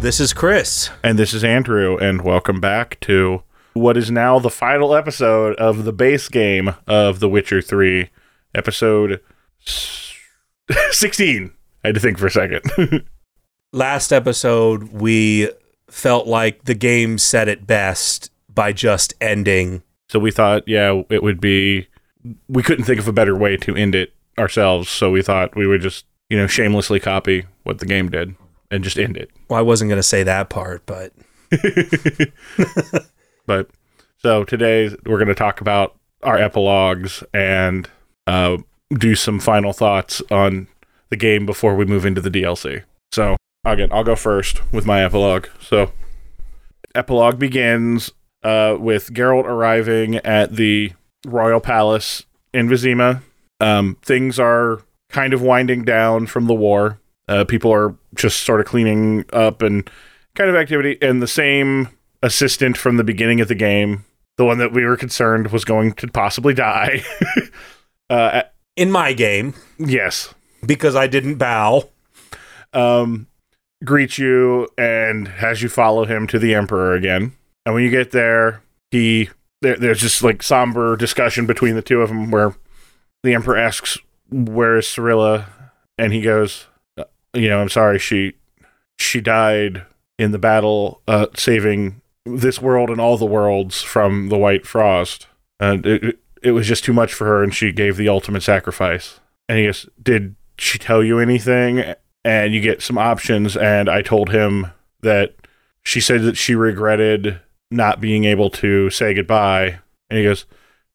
This is Chris. And this is Andrew, and welcome back to what is now the final episode of the base game of The Witcher 3, episode 16. I had to think for a second. Last episode, we felt like the game said it best by just ending. so we thought, yeah, it would be. We couldn't think of a better way to end it ourselves, so we thought we would just, you know, shamelessly copy what the game did and just end it. Well, I wasn't going to say that part, but But so today we're going to talk about our epilogues and uh, do some final thoughts on the game before we move into the DLC. So again, I'll go first with my epilogue. So epilogue begins uh, with Geralt arriving at the royal palace in Vizima. Um, things are kind of winding down from the war. Uh, people are just sort of cleaning up and kind of activity. And the same assistant from the beginning of the game, the one that we were concerned was going to possibly die. uh, in my game, yes, because I didn't bow, um, greets you and has you follow him to the emperor again. And when you get there, he there, there's just like somber discussion between the two of them where the emperor asks, "Where is Cirilla?" and he goes, "Uh, "You know, I'm sorry. She she died in the battle, uh, saving this world and all the worlds from the White Frost. And it, it was just too much for her, and she gave the ultimate sacrifice." And he goes, "Did she tell you anything?" and you get some options. And I told him that she said that she regretted not being able to say goodbye. And he goes,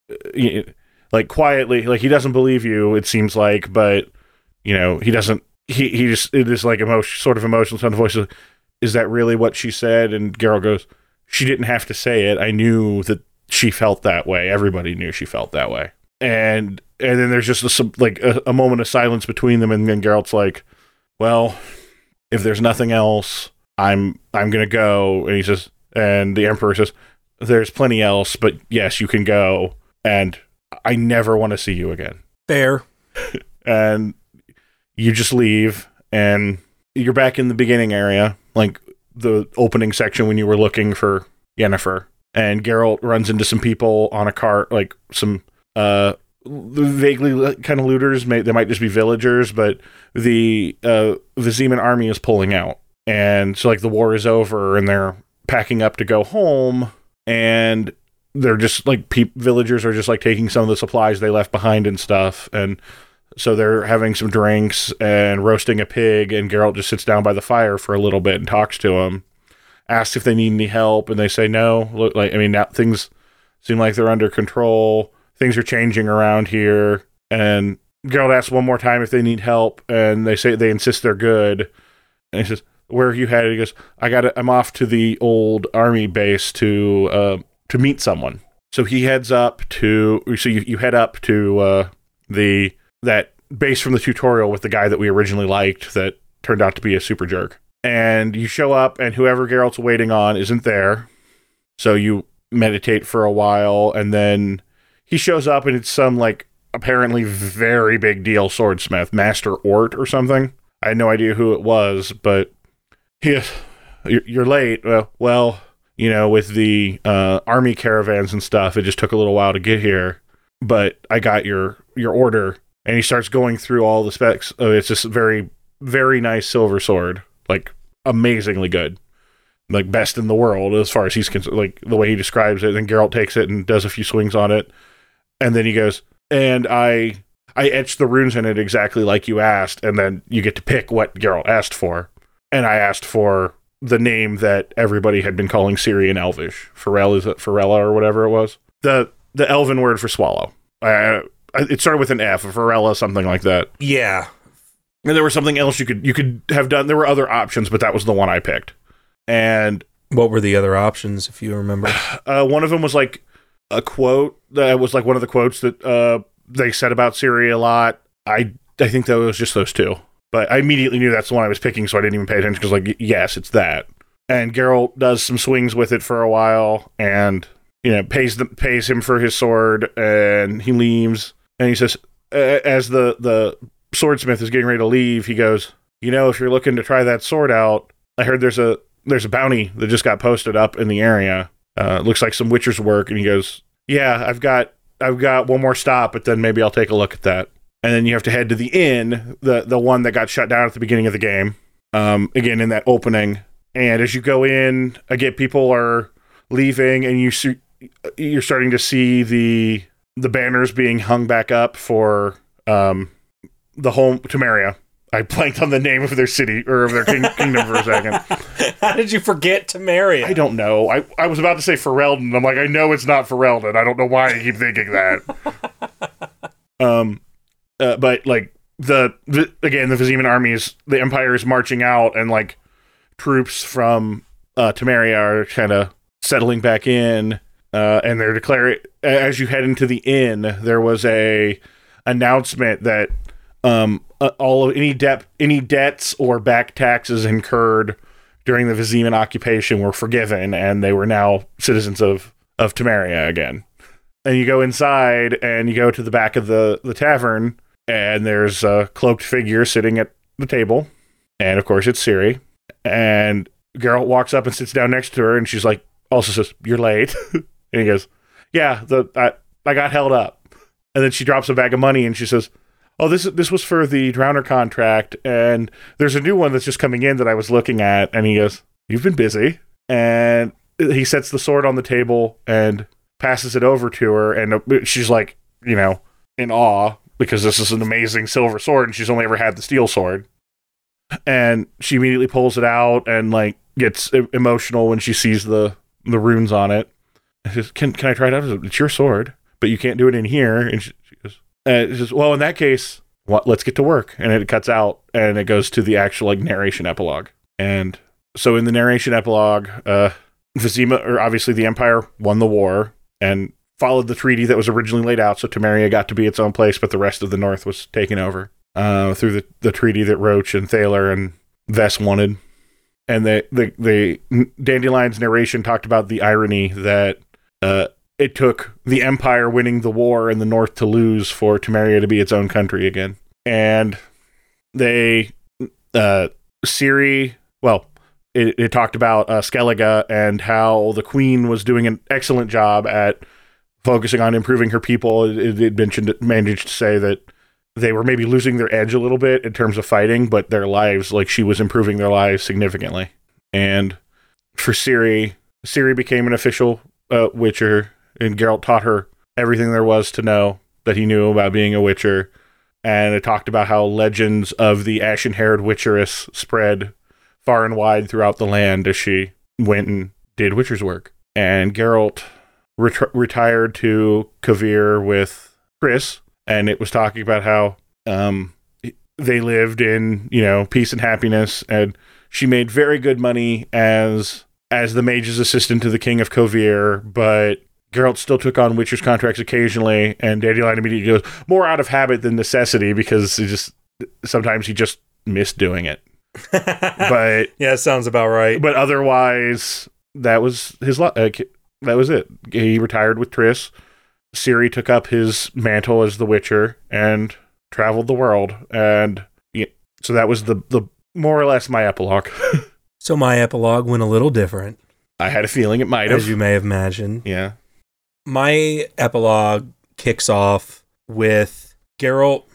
uh, like quietly, like he doesn't believe you. It seems like, but you know, he doesn't. He he just it is like emotion, sort of emotional tone of voice. Is that really what she said? And Geralt goes, she didn't have to say it. I knew that she felt that way. Everybody knew she felt that way. And and then there's just a, like a, a moment of silence between them, and then Geralt's like, well, if there's nothing else, I'm I'm gonna go. And he says, and the emperor says, there's plenty else, but yes, you can go. And I never want to see you again. fair. And you just leave, and you're back in the beginning area, like the opening section when you were looking for Yennefer. And Geralt runs into some people on a cart, like some uh vaguely kind of looters. May they might just be villagers, but the uh, Viziman army is pulling out, and so like the war is over, and they're packing up to go home, and they're just like peop villagers are just like taking some of the supplies they left behind and stuff, and so they're having some drinks and roasting a pig, and Geralt just sits down by the fire for a little bit and talks to them, asks if they need any help, and they say no. Look, like I mean, now things seem like they're under control. Things are changing around here, and Geralt asks one more time if they need help, and they say they insist they're good. And he says, "Where are you headed?" He goes, "I got. I'm off to the old army base to uh, to meet someone." So he heads up to. So you, you head up to uh, the that base from the tutorial with the guy that we originally liked that turned out to be a super jerk. And you show up, and whoever Geralt's waiting on isn't there. So you meditate for a while, and then he shows up, and it's some like apparently very big deal swordsmith, Master Ort or something. I had no idea who it was, but he, you're you're late. Well, well, you know, with the uh, army caravans and stuff, it just took a little while to get here. But I got your your order, and he starts going through all the specs. Oh, it's just very very nice silver sword, like amazingly good, like best in the world as far as he's concerned. Like the way he describes it, and Geralt takes it and does a few swings on it, and then he goes, and I I etched the runes in it exactly like you asked, and then you get to pick what Geralt asked for, and I asked for the name that everybody had been calling Syrian Elvish. Pharrell is it Pharrella or whatever it was. The the Elven word for swallow. Uh, it started with an F, Pharrella, something like that. Yeah. And there was something else you could you could have done. There were other options, but that was the one I picked. And What were the other options, if you remember? uh, one of them was like a quote that was like one of the quotes that uh, they said about Ciri a lot. I I think that was just those two, but I immediately knew that's the one I was picking, so I didn't even pay attention because like yes, it's that. And Geralt does some swings with it for a while, and you know pays the pays him for his sword, and he leaves, and he says as the the swordsmith is getting ready to leave, he goes, you know, if you're looking to try that sword out, I heard there's a there's a bounty that just got posted up in the area. Uh, looks like some Witcher's work." And he goes, "Yeah, I've got I've got one more stop, but then maybe I'll take a look at that." And then you have to head to the inn, the the one that got shut down at the beginning of the game. Um, again in that opening, and as you go in, again people are leaving, and you see you're starting to see the the banners being hung back up for um, the home Temeria. I blanked on the name of their city or of their king, kingdom for a second. How did you forget Temeria? I don't know. I, I was about to say Ferelden. I'm like, I know it's not Ferelden. I don't know why I keep thinking that. um, uh, but like the, the again the Vizimian armies, the Empire is marching out, and like troops from uh, Temeria are kind of settling back in, uh, and they're declaring as you head into the inn. There was a announcement that um, uh, all of any debt, any debts or back taxes incurred during the Vizimian occupation were forgiven, and they were now citizens of of Temeria again. And you go inside, and you go to the back of the the tavern, and there's a cloaked figure sitting at the table, and of course it's Ciri. And Geralt walks up and sits down next to her, and she's like, also says, "You're late," and he goes, "Yeah, the I I got held up." And then she drops a bag of money, and she says, "Oh, this this was for the Drowner contract, and there's a new one that's just coming in that I was looking at." And he goes, "You've been busy," and he sets the sword on the table and passes it over to her, and uh, she's like, you know, in awe because this is an amazing silver sword, and she's only ever had the steel sword. And she immediately pulls it out and like gets emotional when she sees the the runes on it. Says, "Can can I try it out? It's your sword, but you can't do it in here." And she, she goes, uh, she says, "Well, in that case, what? Let's get to work." And it cuts out, and it goes to the actual like narration epilogue. And so in the narration epilogue, uh, Vizima, or obviously the Empire, won the war and followed the treaty that was originally laid out. So Temeria got to be its own place, but the rest of the North was taken over uh, through the, the treaty that Roche and Thaler and Ves wanted and the the the Dandelion's narration talked about the irony that uh, it took the Empire winning the war in the North to lose for Temeria to be its own country again, and they uh, Ciri well. It, it talked about uh, Skellige and how the Queen was doing an excellent job at focusing on improving her people. It, it mentioned managed to say that they were maybe losing their edge a little bit in terms of fighting, but their lives, like she was improving their lives significantly. And for Ciri, Ciri became an official uh, Witcher, and Geralt taught her everything there was to know that he knew about being a Witcher. And it talked about how legends of the ashen haired Witcheress spread far and wide throughout the land as she went and did Witcher's work. And Geralt ret- retired to Kovir with Triss, and it was talking about how um, they lived in you know peace and happiness, and she made very good money as as the mage's assistant to the king of Kovir, but Geralt still took on Witcher's contracts occasionally, and Dandelion immediately goes more out of habit than necessity because he just sometimes he just missed doing it. but yeah, sounds about right. But otherwise, that was his. Uh, that was it. He retired with Triss. Ciri took up his mantle as the Witcher and traveled the world, and yeah, so that was the the more or less my epilogue. so my epilogue went a little different. I had a feeling it might have, as you may have imagined. Yeah, my epilogue kicks off with Geralt,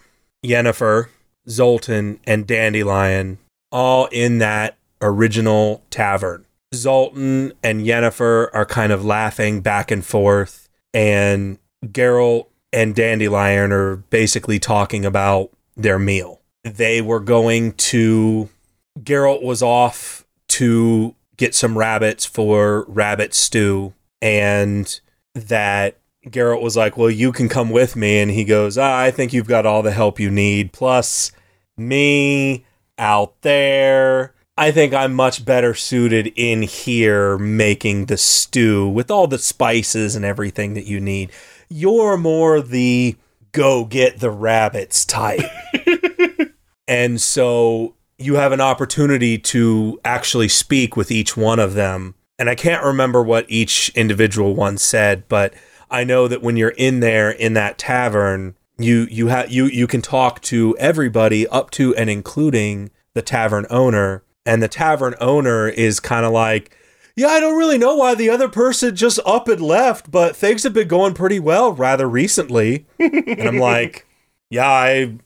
Yennefer, Zoltan, and Dandelion all in that original tavern. Zoltan and Yennefer are kind of laughing back and forth, and Geralt and Dandelion are basically talking about their meal. They were going to, Geralt was off to get some rabbits for rabbit stew, and that Geralt was like, Well, you can come with me. And he goes, ah, I think you've got all the help you need. Plus, me out there. I think I'm much better suited in here making the stew with all the spices and everything that you need you're more the go get the rabbits type. and so you have an opportunity to actually speak with each one of them. And I can't remember what each individual one said, but I know that when you're in there in that tavern, you you have you you can talk to everybody up to and including the tavern owner And the tavern owner is kind of like, yeah, I don't really know why the other person just up and left, but things have been going pretty well rather recently. and I'm like, yeah, I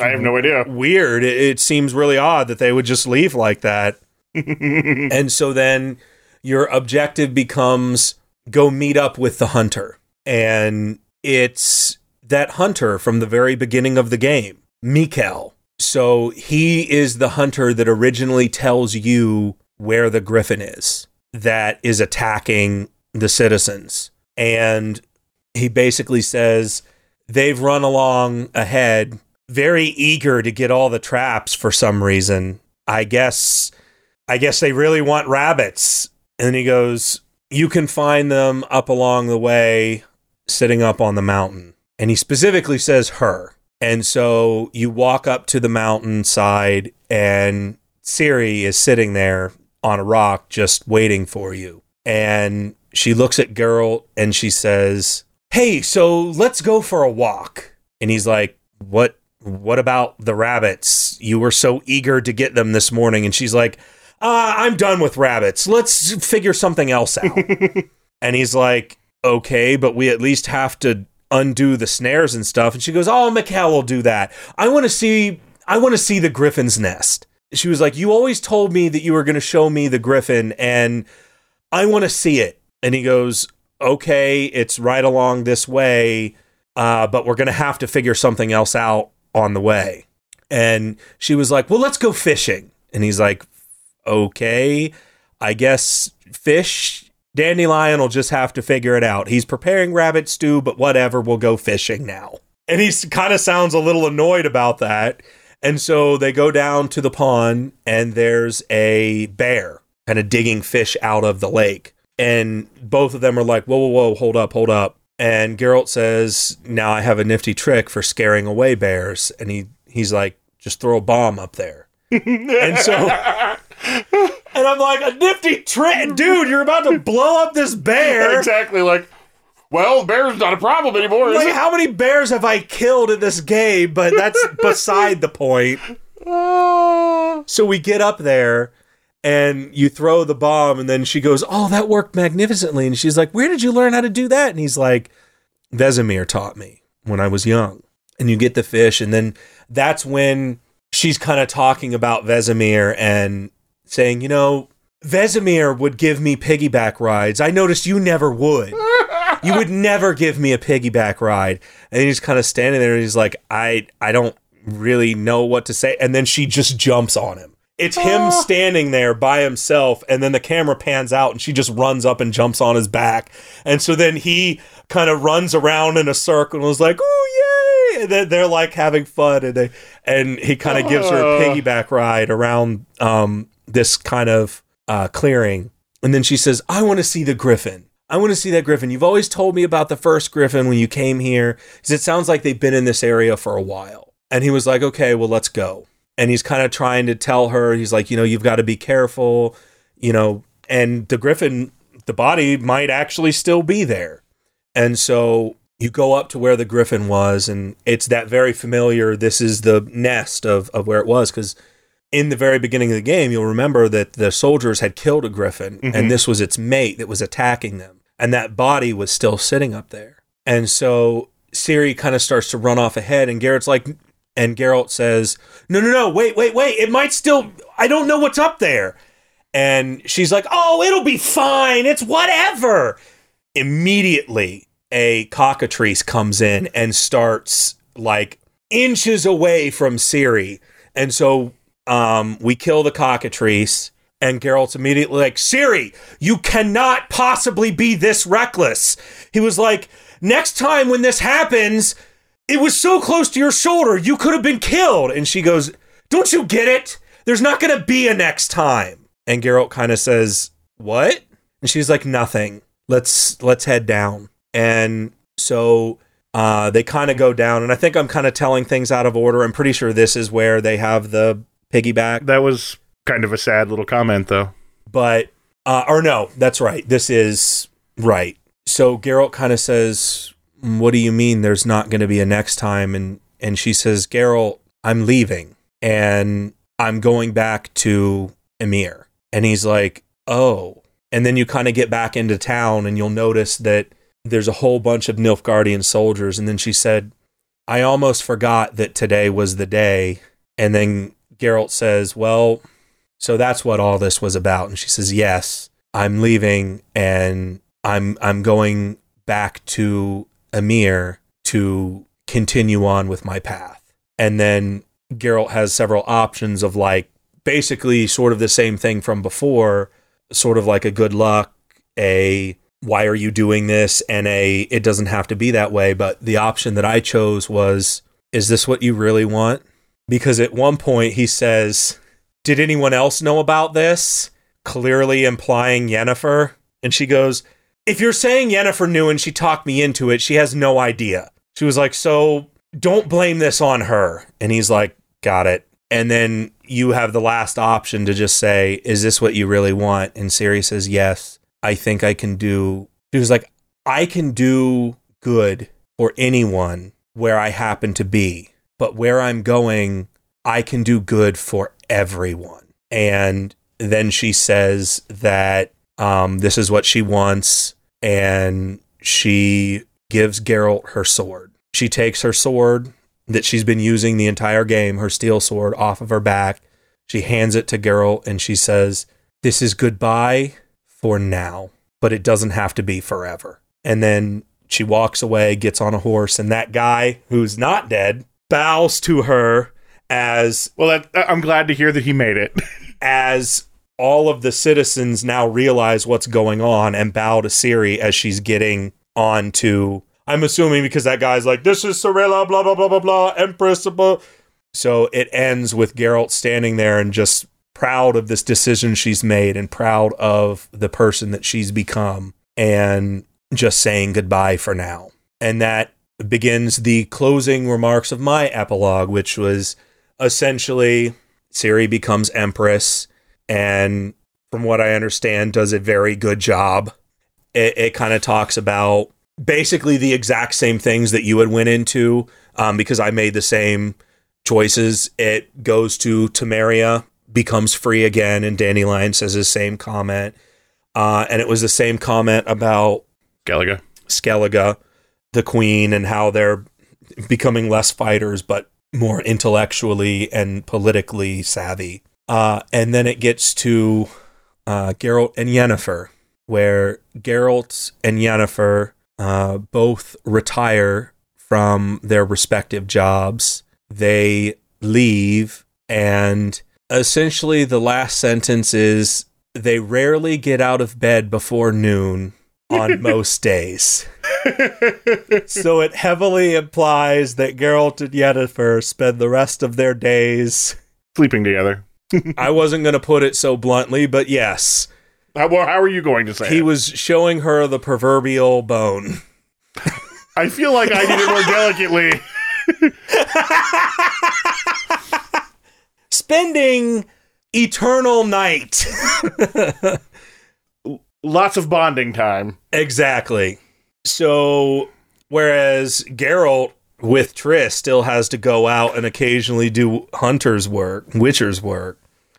I have no idea. weird. It, it seems really odd that they would just leave like that. and so then your objective becomes go meet up with the hunter. And it's that hunter from the very beginning of the game, Mikkel. So he is the hunter that originally tells you where the griffin is that is attacking the citizens. And he basically says they've run along ahead, very eager to get all the traps for some reason. I guess I guess they really want rabbits. And then he goes, You can find them up along the way, sitting up on the mountain. And he specifically says her. And so you walk up to the mountainside, and Ciri is sitting there on a rock just waiting for you. And she looks at Geralt and she says, Hey, so let's go for a walk. And he's like, What what about the rabbits? You were so eager to get them this morning. And she's like, uh, I'm done with rabbits. Let's figure something else out. and he's like, Okay, but we at least have to undo the snares and stuff. And she goes, Oh, Mikkel will do that. I want to see I want to see the griffin's nest. She was like, You always told me that you were gonna show me the griffin, and I want to see it. And he goes, Okay, it's right along this way, uh, but we're gonna have to figure something else out on the way. And she was like, Well, let's go fishing. And he's like, Okay, I guess fish. Dandelion will just have to figure it out. He's preparing rabbit stew, but whatever, we'll go fishing now. And he kind of sounds a little annoyed about that. And so they go down to the pond, and there's a bear kind of digging fish out of the lake. And both of them are like, Whoa, whoa, whoa, hold up, hold up. And Geralt says, Now I have a nifty trick for scaring away bears. And he, he's like, Just throw a bomb up there. and so, and I'm like, A nifty trick? Dude, you're about to blow up this bear. exactly like well, bear's not a problem anymore, Like, how many bears have I killed in this game? But that's beside the point. Ah. So we get up there and you throw the bomb, and then she goes, Oh, that worked magnificently. And she's like, Where did you learn how to do that? And he's like, Vesemir taught me when I was young. And you get the fish, and then that's when she's kind of talking about Vesemir and saying, You know, Vesemir would give me piggyback rides. I noticed you never would. You would never give me a piggyback ride. And he's kind of standing there and he's like, I I don't really know what to say. And then she just jumps on him. It's him standing there by himself, and then the camera pans out and she just runs up and jumps on his back. And so then he kind of runs around in a circle and was like, Oh yay! And then they're like having fun and they and he kind of gives her a Oh. piggyback ride around um this kind of uh clearing. And then she says, I want to see the griffin. I want to see that griffin. You've always told me about the first griffin when you came here. Because it sounds like they've been in this area for a while. And he was like, okay, well, let's go. And he's kind of trying to tell her, he's like, you know, you've got to be careful, you know, and the griffin, the body might actually still be there. And so you go up to where the griffin was, and it's that very familiar, this is the nest of, of where it was. Because in the very beginning of the game, you'll remember that the soldiers had killed a griffin, and mm-hmm. this was its mate that was attacking them. And that body was still sitting up there. And so Ciri kind of starts to run off ahead, and Garrett's like, and Geralt says, No, no, no, wait, wait, wait. It might still, I don't know what's up there. And she's like, Oh, it'll be fine. It's whatever. Immediately, a cockatrice comes in and starts like inches away from Ciri. And so um, we kill the cockatrice, and Geralt's immediately like, Ciri, you cannot possibly be this reckless. He was like, Next time when this happens, it was so close to your shoulder, you could have been killed. And she goes, Don't you get it? There's not going to be a next time. And Geralt kind of says, What? And she's like, Nothing. Let's let's head down. And so uh, they kind of go down, and I think I'm kind of telling things out of order. I'm pretty sure this is where they have the piggyback, That was kind of a sad little comment, though. but uh, or no, that's right. This is right. So Geralt kind of says, "What do you mean? There's not going to be a next time?" And and she says, "Geralt, I'm leaving, and I'm going back to Emhyr. And he's like, oh. And then you kind of get back into town and you'll notice that there's a whole bunch of Nilfgaardian soldiers. And then she said, I almost forgot that today was the day. And then Geralt says, Well, so that's what all this was about. And she says, Yes, I'm leaving and I'm I'm going back to Emhyr to continue on with my path. And then Geralt has several options of like basically sort of the same thing from before, sort of like a good luck, a why are you doing this, and a it doesn't have to be that way. But the option that I chose was, is this what you really want? Because at one point he says, Did anyone else know about this? Clearly implying Yennefer. And she goes, If you're saying Yennefer knew and she talked me into it, she has no idea. She was like, So don't blame this on her. And he's like, Got it. And then you have the last option to just say, Is this what you really want? And Ciri says, Yes, I think I can do. He was like, I can do good for anyone where I happen to be, but where I'm going, I can do good for everyone. And then she says that um, this is what she wants, and she gives Geralt her sword. She takes her sword that she's been using the entire game, her steel sword, off of her back. She hands it to Geralt and she says, This is goodbye for now, but it doesn't have to be forever. And then she walks away, gets on a horse, and that guy who's not dead bows to her as Well, that, I'm glad to hear that he made it. as all of the citizens now realize what's going on and bow to Ciri as she's getting on to I'm assuming because that guy's like, this is Cirilla, blah, blah, blah, blah, blah, Empress, blah. So it ends with Geralt standing there and just proud of this decision she's made and proud of the person that she's become and just saying goodbye for now. And that begins the closing remarks of my epilogue, which was essentially Ciri becomes Empress and from what I understand, does a very good job. It, it kind of talks about basically the exact same things that you had went into um, because I made the same choices. It goes to Temeria, becomes free again, and Dandelion says the same comment. Uh, and it was the same comment about Skellige. Skellige, the queen, and how they're becoming less fighters, but more intellectually and politically savvy. Uh, and then it gets to uh, Geralt and Yennefer, where Geralt and Yennefer uh, both retire from their respective jobs. They leave, and essentially, the last sentence is they rarely get out of bed before noon on most days. so it heavily implies that Geralt and Yennefer spend the rest of their days Sleeping together. I wasn't going to put it so bluntly, but yes. How, well, how are you going to say He it? was showing her the proverbial bone. I feel like I did it more delicately. Spending eternal night. Lots of bonding time. exactly. So, whereas Geralt with Triss still has to go out and occasionally do hunter's work, witcher's work.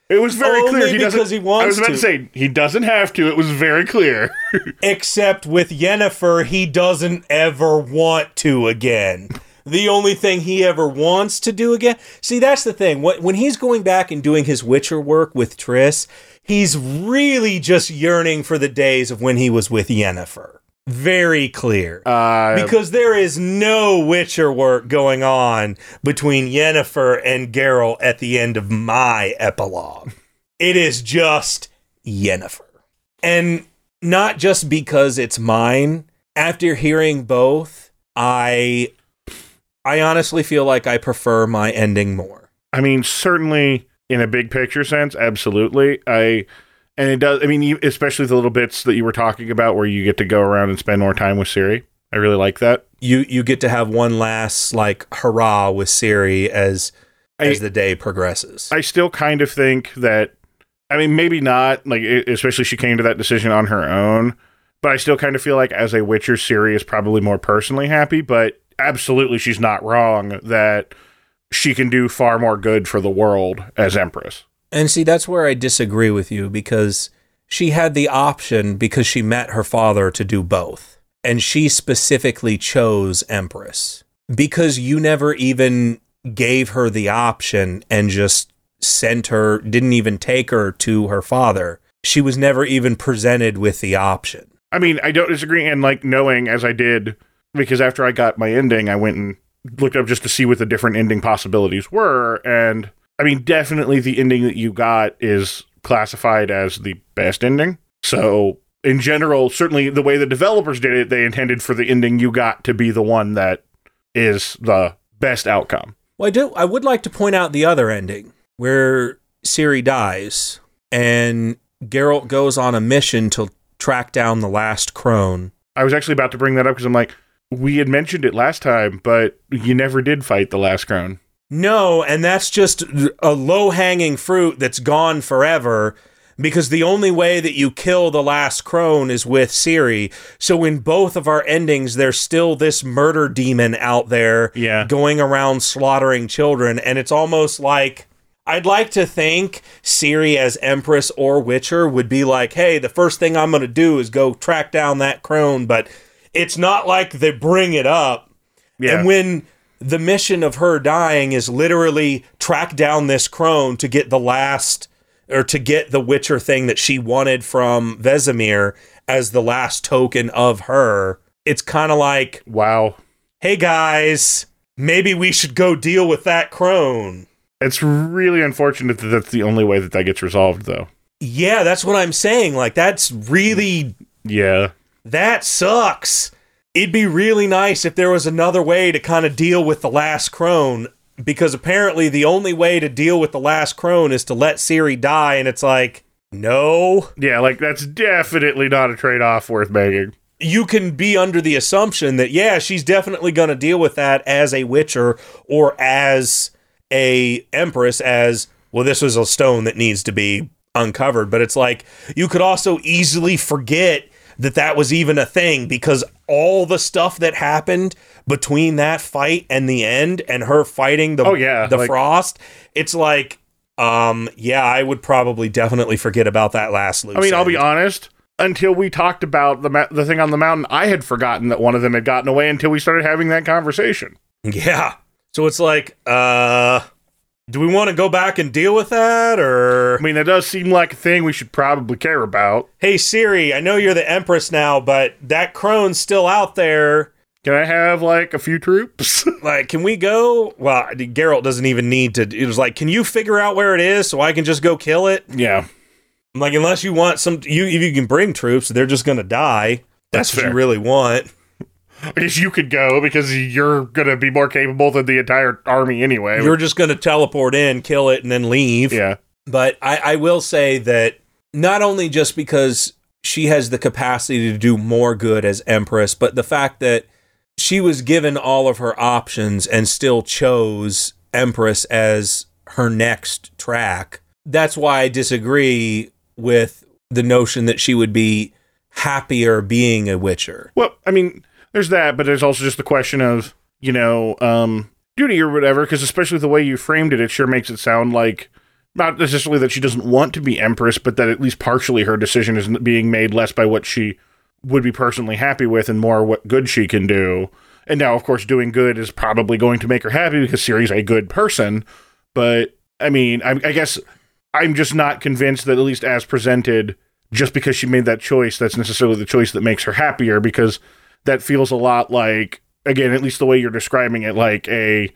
It was very Only clear he because doesn't. he wants I was about to. to say he doesn't have to. It was very clear. Except with Yennefer, he doesn't ever want to again. The only thing he ever wants to do again. See, that's the thing. When he's going back and doing his Witcher work with Triss, he's really just yearning for the days of when he was with Yennefer. Very clear. Uh, because there is no Witcher work going on between Yennefer and Geralt at the end of my epilogue. It is just Yennefer. And not just because it's mine. After hearing both, I I honestly feel like I prefer my ending more. I mean, certainly in a big picture sense, absolutely. I and it does. I mean, you- especially the little bits that you were talking about where you get to go around and spend more time with Ciri. I really like that. You you get to have one last like hurrah with Ciri as as the day progresses. I still kind of think that. I mean, maybe not. Like, especially she came to that decision on her own. But I still kind of feel like as a Witcher, Ciri is probably more personally happy. But absolutely, she's not wrong that she can do far more good for the world as Empress. And see, that's where I disagree with you because she had the option because she met her father to do both. And she specifically chose Empress because you never even gave her the option and just sent her, didn't even take her to her father. She was never even presented with the option. I mean, I don't disagree. And like knowing as I did, because after I got my ending, I went and looked up just to see what the different ending possibilities were. And I mean, definitely the ending that you got is classified as the best ending. So, in general, certainly the way the developers did it, they intended for the ending you got to be the one that is the best outcome. Well, I do. I would like to point out the other ending where Ciri dies and Geralt goes on a mission to track down the last crone. I was actually about to bring that up because I'm like, we had mentioned it last time, but you never did fight the last crone. No, and that's just a low hanging fruit that's gone forever because the only way that you kill the last crone is with Ciri. So in both of our endings, there's still this murder demon out there Yeah. going around slaughtering children. And it's almost like I'd like to think Ciri as Empress or Witcher would be like, hey, the first thing I'm going to do is go track down that crone. But it's not like they bring it up. Yeah. And when the mission of her dying is literally track down this crone to get the last or to get the Witcher thing that she wanted from Vesemir as the last token of her, it's kind of like, wow. hey guys, maybe we should go deal with that crone. It's really unfortunate that that's the only way that that gets resolved, though. Yeah, that's what I'm saying. Like, that's really, Yeah. that sucks. It'd be really nice if there was another way to kind of deal with the last crone because apparently the only way to deal with the last crone is to let Ciri die, and it's like, no. Yeah, like that's definitely not a trade off worth making. You can be under the assumption that, yeah, she's definitely going to deal with that as a Witcher or as a Empress, as, well, this was a stone that needs to be uncovered. But it's like, you could also easily forget that that was even a thing because all the stuff that happened between that fight and the end and her fighting the Oh, yeah, the like- frost it's like um yeah i would probably definitely forget about that last loose I mean, I'll be honest. Until we talked about the ma- the thing on the mountain, I had forgotten that one of them had gotten away until we started having that conversation. Yeah. So it's like, uh, do we want to go back and deal with that? Or, I mean, that does seem like a thing we should probably care about. hey, Ciri, I know you're the Empress now, but that crone's still out there. Can I have like a few troops? Like, can we go? Well, Geralt doesn't even need to. It was like, can you figure out where it is so I can just go kill it? yeah. I'm like, unless you want some, you if you can bring troops, they're just gonna die. That's, That's what fair. you really want. I guess you could go because you're going to be more capable than the entire army anyway. You're just gonna teleport in, kill it, and then leave. yeah. But I, I will say that not only just because she has the capacity to do more good as Empress, but the fact that she was given all of her options and still chose Empress as her next track. That's why I disagree with the notion that she would be happier being a Witcher. Well, I mean, there's that, but there's also just the question of, you know, um, duty or whatever, because especially the way you framed it, it sure makes it sound like not necessarily that she doesn't want to be Empress, but that at least partially her decision is being made less by what she would be personally happy with and more what good she can do. And now, of course, doing good is probably going to make her happy because Ciri's a good person. But I mean, I, I guess I'm just not convinced that at least as presented, just because she made that choice, that's necessarily the choice that makes her happier. Because that feels a lot like, again, at least the way you're describing it, like a,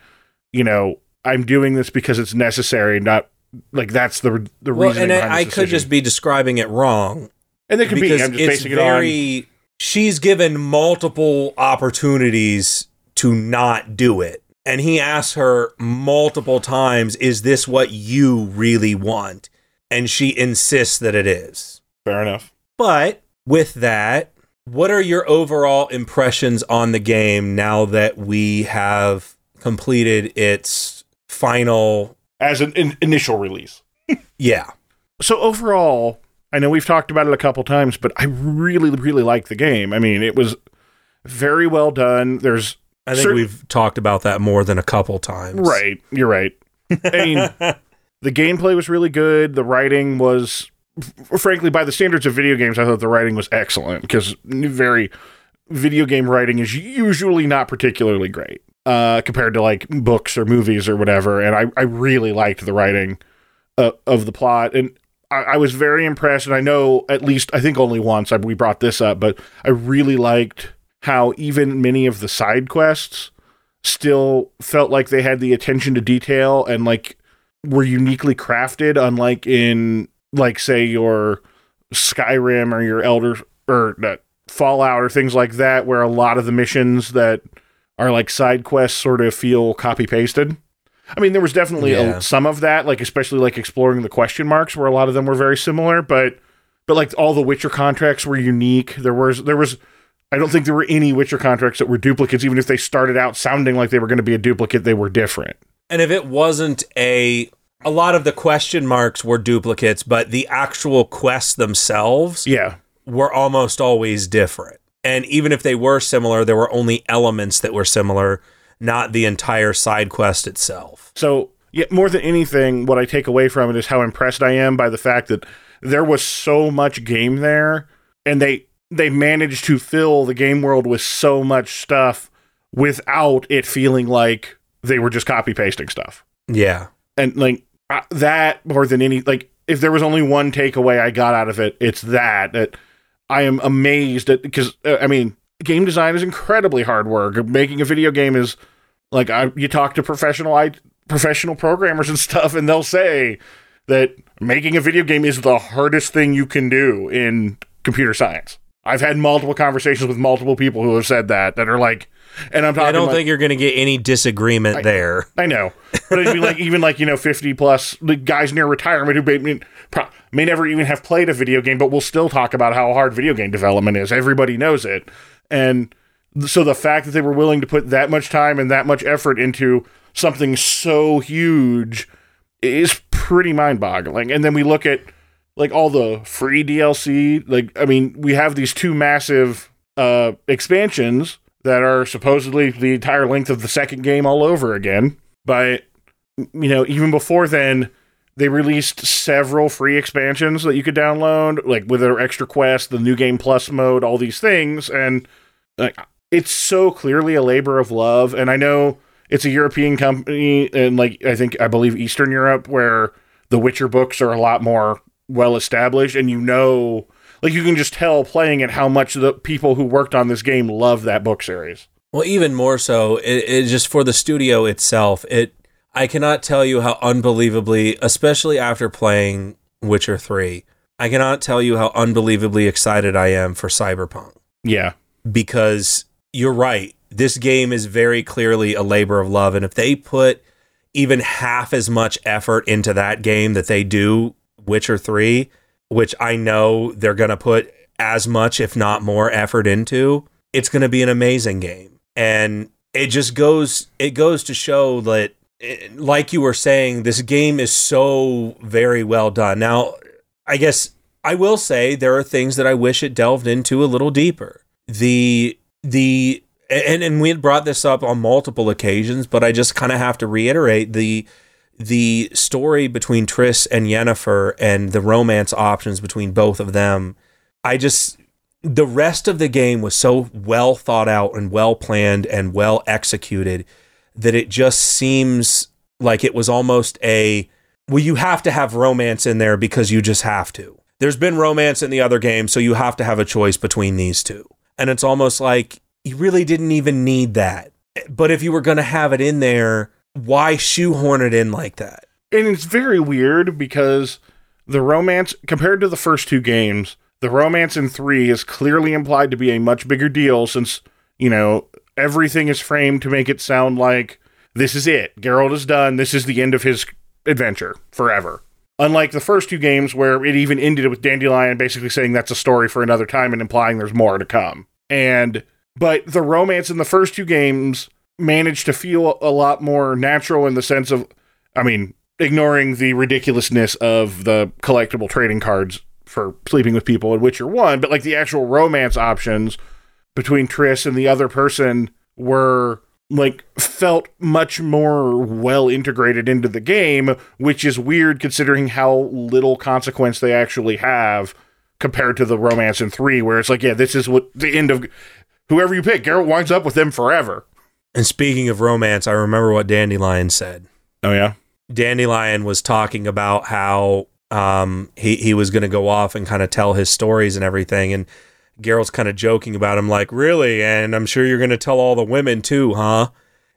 you know, I'm doing this because it's necessary, not like that's the the Well, reason. and I, I could just be describing it wrong. and it could be. I'm just it's basing it on. very she's given multiple opportunities to not do it and he asks her multiple times is this what you really want and she insists that it is Fair enough. but with that what are your overall impressions on the game now that we have completed its final As an in- initial release. yeah So overall, I know we've talked about it a couple times, but I really, really like the game. I mean, it was very well done. There's i think we've talked about that more than a couple times right. You're right. I mean, the gameplay was really good. The writing was, frankly, by the standards of video games, I thought the writing was excellent because very video game writing is usually not particularly great uh, compared to like books or movies or whatever. And I, I really liked the writing uh, of the plot. And I, I, was very impressed. And I know at least, I think only once I, we brought this up, but I really liked how even many of the side quests still felt like they had the attention to detail and like were uniquely crafted, unlike in like say your Skyrim or your Elder or uh, Fallout or things like that, where a lot of the missions that are like side quests sort of feel copy pasted. I mean, there was definitely yeah. a, some of that, like especially like exploring the question marks, where a lot of them were very similar, but but like all the Witcher contracts were unique. There was there was I don't think there were any Witcher contracts that were duplicates, even if they started out sounding like they were going to be a duplicate, they were different. And if it wasn't a a lot of the question marks were duplicates, but the actual quests themselves yeah. were almost always different. And even if they were similar, there were only elements that were similar, not the entire side quest itself. So, yeah, more than anything, what I take away from it is how impressed I am by the fact that there was so much game there and they they managed to fill the game world with so much stuff without it feeling like they were just copy pasting stuff. Yeah. And like uh, that more than any like if there was only one takeaway I got out of it, it's that that I am amazed at because uh, I mean, game design is incredibly hard work. Making a video game is like I, you talk to professional I, professional programmers and stuff, and they'll say that making a video game is the hardest thing you can do in computer science. I've had multiple conversations with multiple people who have said that that are like, and I'm talking. I don't like, think you're going to get any disagreement I, there. I know, but it'd be like even like you know 50 plus the guys near retirement who may, may never even have played a video game, but we'll still talk about how hard video game development is. Everybody knows it, and so the fact that they were willing to put that much time and that much effort into something so huge is pretty mind-boggling. And then we look at like all the free DLC. Like, I mean, we have these two massive uh, expansions that are supposedly the entire length of the second game all over again. But, you know, even before then, they released several free expansions that you could download, like with their extra quest, the new game plus mode, all these things. And like, it's so clearly a labor of love. And I know it's a European company, and like, I think, I believe Eastern Europe, where the Witcher books are a lot more well established and you know like you can just tell playing it how much the people who worked on this game love that book series. Well even more so it, it just for the studio itself it i cannot tell you how unbelievably especially after playing witcher 3 i cannot tell you how unbelievably excited i am for cyberpunk. Yeah. Because you're right this game is very clearly a labor of love and if they put even half as much effort into that game that they do Witcher 3, which I know they're going to put as much, if not more, effort into, it's going to be an amazing game. And it just goes, it goes to show that, eh, like you were saying, this game is so very well done. Now, I guess I will say there are things that I wish it delved into a little deeper. The, the, and, and we had brought this up on multiple occasions, but I just kind of have to reiterate the, the story between Triss and Yennefer and the romance options between both of them, I just the rest of the game was so well thought out and well planned and well executed that it just seems like it was almost a well you have to have romance in there because you just have to. There's been romance in the other games so you have to have a choice between these two. And it's almost like you really didn't even need that. But if you were going to have it in there, why shoehorn it in like that? And it's very weird because the romance, compared to the first two games, the romance in three is clearly implied to be a much bigger deal since, you know, everything is framed to make it sound like this is it. Geralt is done. This is the end of his adventure forever. Unlike the first two games, where it even ended with Dandelion basically saying that's a story for another time and implying there's more to come. And, but the romance in the first two games managed to feel a lot more natural in the sense of, I mean, ignoring the ridiculousness of the collectible trading cards for sleeping with people in Witcher 1, but like the actual romance options between Triss and the other person were like felt much more well integrated into the game, which is weird considering how little consequence they actually have compared to the romance in three, where it's like, yeah, this is what the end of whoever you pick, Geralt winds up with them forever. And speaking of romance, I remember what Dandelion said. Oh yeah, Dandelion was talking about how um, he he was going to go off and kind of tell his stories and everything, and Geralt's kind of joking about him, like, "Really? And I'm sure you're going to tell all the women too, huh?"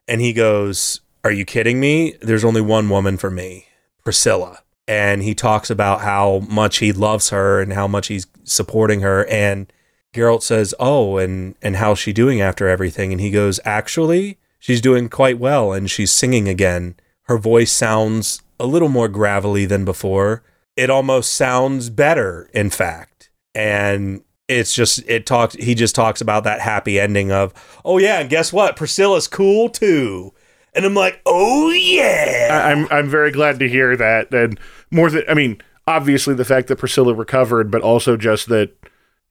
And he goes, "Are you kidding me? There's only one woman for me, Priscilla." And he talks about how much he loves her and how much he's supporting her, and Geralt says, "Oh, and and how's she doing after everything?" And he goes, "Actually, she's doing quite well, and she's singing again. Her voice sounds a little more gravelly than before. It almost sounds better, in fact." And it's just it talks. He just talks about that happy ending of, "Oh yeah, and guess what? Priscilla's cool too." And I'm like, "Oh yeah." I, I'm I'm very glad to hear that. And more than I mean, obviously the fact that Priscilla recovered, but also just that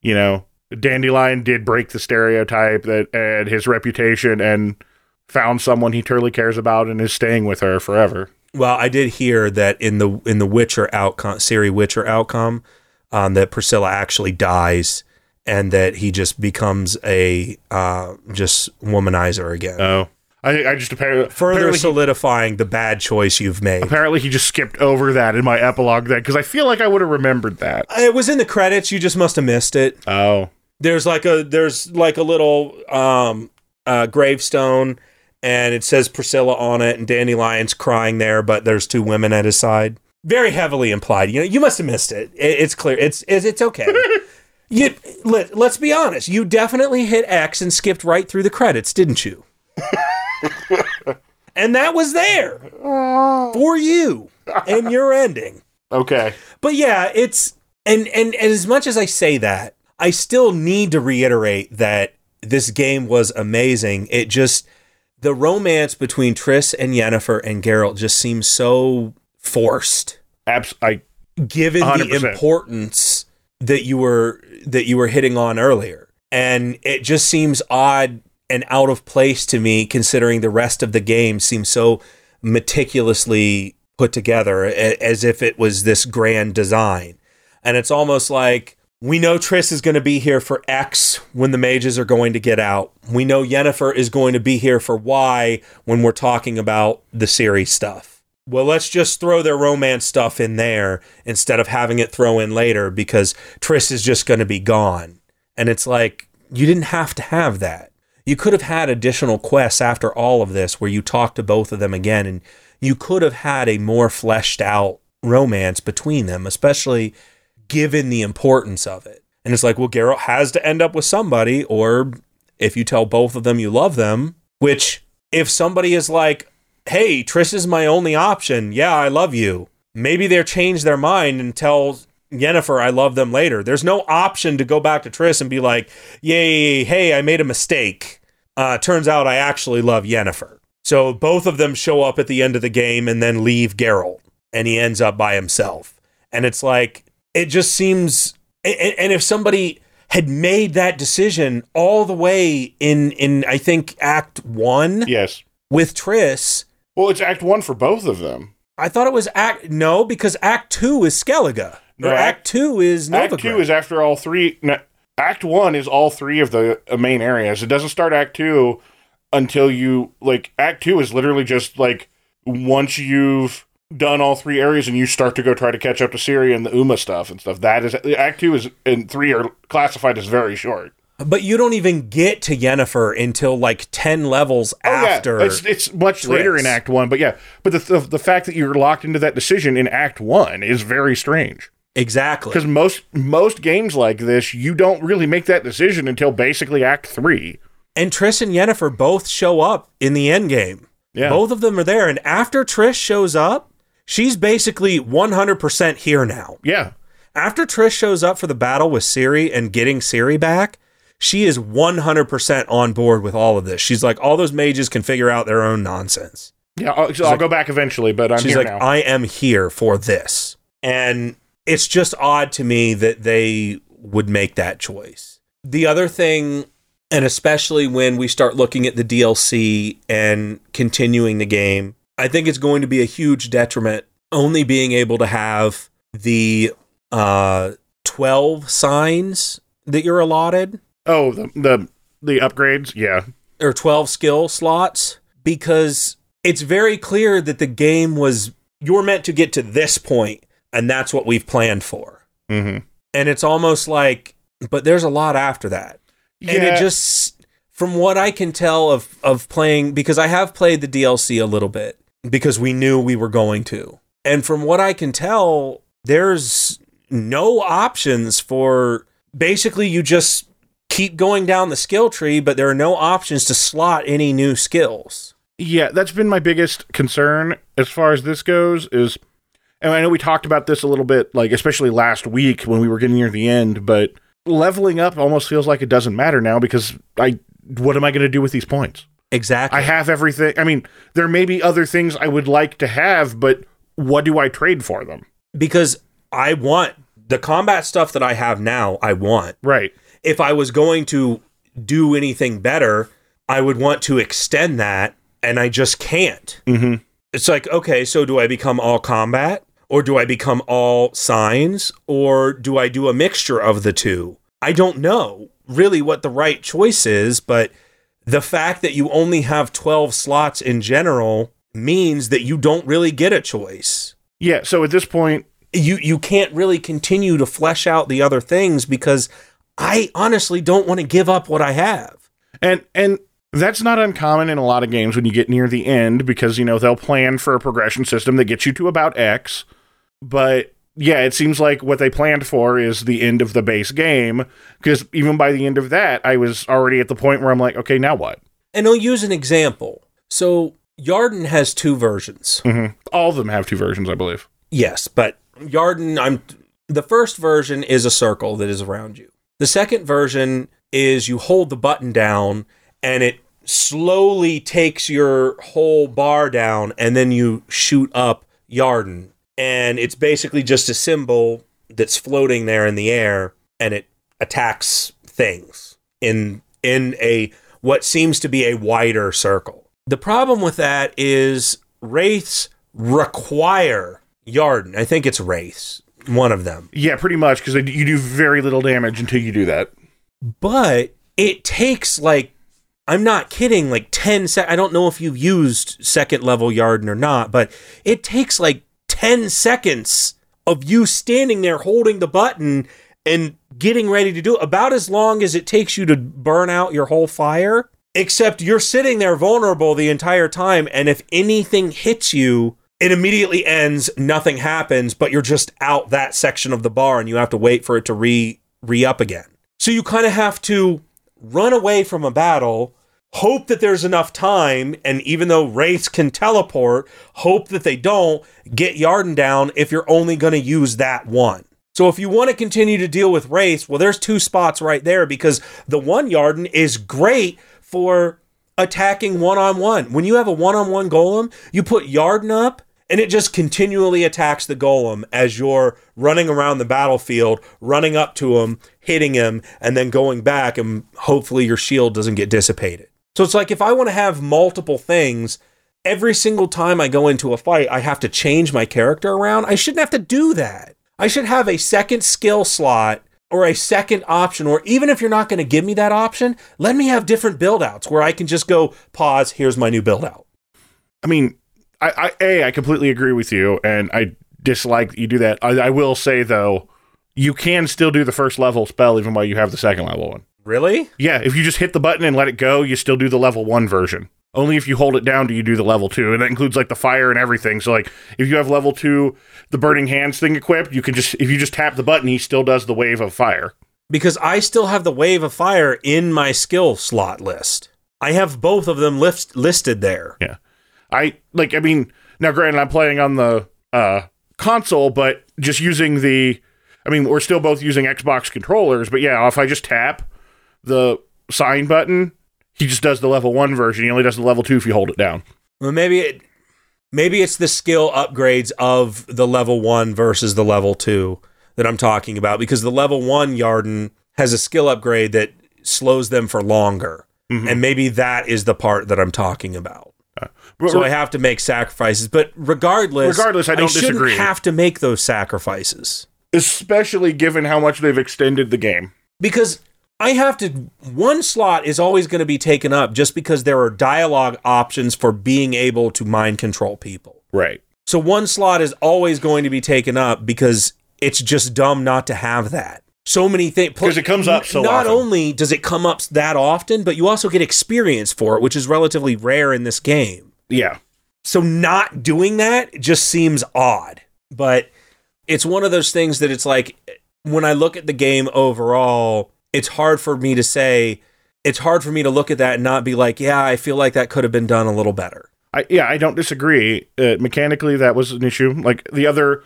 you know Dandelion did break the stereotype that and his reputation and found someone he truly cares about and is staying with her forever. Well, I did hear that in the in the Witcher outcome, Ciri Witcher outcome, um, that Priscilla actually dies, and that he just becomes a uh, just womanizer again, Oh, I I just apparently further apparently, he, solidifying the bad choice you've made. apparently he just skipped over that in my epilogue then because I feel like I would have remembered that. It was in the credits. You just must have missed it. Oh, There's like a there's like a little um, uh, gravestone, and it says Priscilla on it, and Dandelion's crying there, but there's two women at his side. Very heavily implied. You know, you must have missed it. it it's clear. It's it's, it's okay. you let, let's be honest. You definitely hit X and skipped right through the credits, didn't you? and that was there for you and your ending. okay. But yeah, it's and, and and as much as I say that, I still need to reiterate that this game was amazing. It just the romance between Triss and Yennefer and Geralt just seems so forced, Abs- I given the 100%. importance that you were that you were hitting on earlier. And it just seems odd and out of place to me considering the rest of the game seems so meticulously put together as if it was this grand design. And it's almost like we know Triss is going to be here for X when the mages are going to get out. We know Yennefer is going to be here for Y when we're talking about the series stuff. Well, let's just throw their romance stuff in there instead of having it throw in later because Triss is just going to be gone. And it's like, you didn't have to have that. You could have had additional quests after all of this where you talk to both of them again and you could have had a more fleshed out romance between them, especially given the importance of it. And it's like, well, Geralt has to end up with somebody, or if you tell both of them you love them, which if somebody is like, hey, Triss is my only option, yeah, I love you. Maybe they'll change their mind and tell Yennefer I love them later. There's no option to go back to Triss and be like, yay, hey, I made a mistake. Uh, turns out I actually love Yennefer. So both of them show up at the end of the game and then leave Geralt, and he ends up by himself. And it's like, it just seems, and, and if somebody had made that decision all the way in, in I think, Act One Yes. with Triss, Well, it's Act One for both of them. I thought it was Act, no, because Act Two is Skellige. No, Act- Act Two is Novigrad. Act Two is after all three. No, Act One is all three of the uh, main areas. It doesn't start Act Two until you like. Act Two is literally just like once you've done all three areas and you start to go try to catch up to Ciri and the Uma stuff and stuff. That is Act Two is and three are classified as very short. But you don't even get to Yennefer until like 10 levels after. Oh, yeah. it's it's much later in Act One, but yeah, but the, the the fact that you're locked into that decision in Act One is very strange. exactly. Because most most games like this, you don't really make that decision until basically Act Three. And Triss and Yennefer both show up in the end game. Yeah. Both of them are there. And after Triss shows up, she's basically 100% here now. Yeah, After Triss shows up for the battle with Ciri and getting Ciri back, she is 100% on board with all of this. She's like, all those mages can figure out their own nonsense. yeah. I'll, I'll go back eventually, but I'm She's like, now. I am here for this. And it's just odd to me that they would make that choice. The other thing, and especially when we start looking at the DLC and continuing the game, I think it's going to be a huge detriment only being able to have the uh 12 signs that you're allotted Oh, the the the upgrades, yeah. or 12 skill slots because it's very clear that the game was you're meant to get to this point and that's what we've planned for. Mm-hmm. And it's almost like but there's a lot after that. And it just from what I can tell of of playing because I have played the DLC a little bit because we knew we were going to. And from what I can tell there's no options for basically you just keep going down the skill tree but there are no options to slot any new skills. Yeah, that's been my biggest concern as far as this goes is and I know we talked about this a little bit like especially last week when we were getting near the end, but leveling up almost feels like it doesn't matter now because I what am I going to do with these points? Exactly. I have everything. I mean, there may be other things I would like to have, but what do I trade for them? because I want the combat stuff that I have now, I want. Right. If I was going to do anything better, I would want to extend that, and I just can't. Mhm. It's like, okay, so do I become all combat, or do I become all signs, or do I do a mixture of the two? I don't know really what the right choice is, but the fact that you only have 12 slots in general means that you don't really get a choice Yeah, so at this point, you you can't really continue to flesh out the other things because I honestly don't want to give up what I have. And and that's not uncommon in a lot of games when you get near the end because you know they'll plan for a progression system that gets you to about X. But yeah, it seems like what they planned for is the end of the base game because even by the end of that, I was already at the point where I'm like, okay, now what? And I'll use an example. So Yrden has two versions. hmm All of them have two versions, I believe. Yes, but Yrden, I'm the first version is a circle that is around you. The second version is you hold the button down and it slowly takes your whole bar down and then you shoot up Yrden. And it's basically just a symbol that's floating there in the air and it attacks things in in a what seems to be a wider circle. The problem with that is wraiths require Yrden. I think it's wraiths, one of them. Yeah, pretty much because you do very little damage until you do that. But it takes like I'm not kidding, like 10 sec I don't know if you've used second level Yrden or not, but it takes like 10 seconds of you standing there holding the button and getting ready to do it, about as long as it takes you to burn out your whole fire. Except you're sitting there vulnerable the entire time, and if anything hits you, it immediately ends, nothing happens, but you're just out that section of the bar and you have to wait for it to re re up again. So you kind of have to run away from a battle, hope that there's enough time, and even though Wraiths can teleport, hope that they don't get Yrden down if you're only going to use that one. So if you want to continue to deal with Wraiths, well, there's two spots right there because the one Yrden is great for attacking one on one. When you have a one on one golem, you put Yrden up and it just continually attacks the golem as you're running around the battlefield, running up to him, hitting him, and then going back, and hopefully your shield doesn't get dissipated. So it's like if I want to have multiple things, every single time I go into a fight, I have to change my character around. I shouldn't have to do that. I should have a second skill slot or a second option, or even if you're not going to give me that option, let me have different build outs where I can just go pause, here's my new build out. I mean, I, I a I completely agree with you, and I dislike you do that. I, I will say though, you can still do the first level spell even while you have the second level one. Really? Yeah, if you just hit the button and let it go, you still do the level one version. Only if you hold it down do you do the level two, and that includes like the fire and everything. So like, if you have level two, the burning hands thing equipped, you can just if you just tap the button, he still does the wave of fire. Because I still have the wave of fire in my skill slot list. I have both of them list- listed there. Yeah, I like. I mean, now granted, I'm playing on the uh, console, but just using the. I mean, we're still both using Xbox controllers, but yeah, if I just tap the sign button, he just does the level one version. He only does the level two if you hold it down. Well, maybe it, maybe it's the skill upgrades of the level one versus the level two that I'm talking about. Because the level one Yrden has a skill upgrade that slows them for longer. Mhm. And maybe that is the part that I'm talking about. But So I have to make sacrifices. But regardless, Regardless, I don't shouldn't disagree. have to make those sacrifices especially given how much they've extended the game. because I have to. One slot is always going to be taken up just because there are dialogue options for being able to mind control people. Right. So one slot is always going to be taken up because it's just dumb not to have that. So many things because it comes up so Not often. only does it come up that often, but you also get experience for it, which is relatively rare in this game. Yeah. So not doing that just seems odd. But it's one of those things that it's like when I look at the game overall, it's hard for me to say it's hard for me to look at that and not be like, yeah, I feel like that could have been done a little better. I yeah, I don't disagree. Uh, mechanically, that was an issue. Like the other,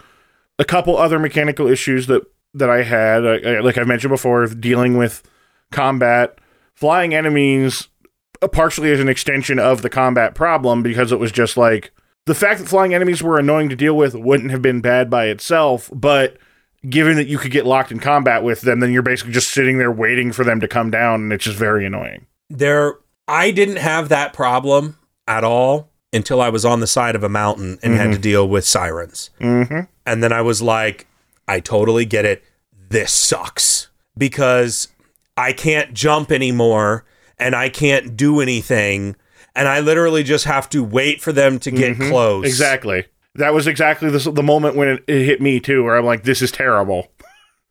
a couple other mechanical issues that that I had, I, I, like I mentioned before, dealing with combat, flying enemies, uh, partially as an extension of the combat problem because it was just like the fact that flying enemies were annoying to deal with wouldn't have been bad by itself, but given that you could get locked in combat with them, then you're basically just sitting there waiting for them to come down, and it's just very annoying. there I didn't have that problem at all until I was on the side of a mountain and had to deal with sirens. Mm-hmm. And then I was like, I totally get it. This sucks because I can't jump anymore and I can't do anything. And I literally just have to wait for them to get close. Exactly. That was exactly the, the moment when it, it hit me too, where I'm like, "This is terrible."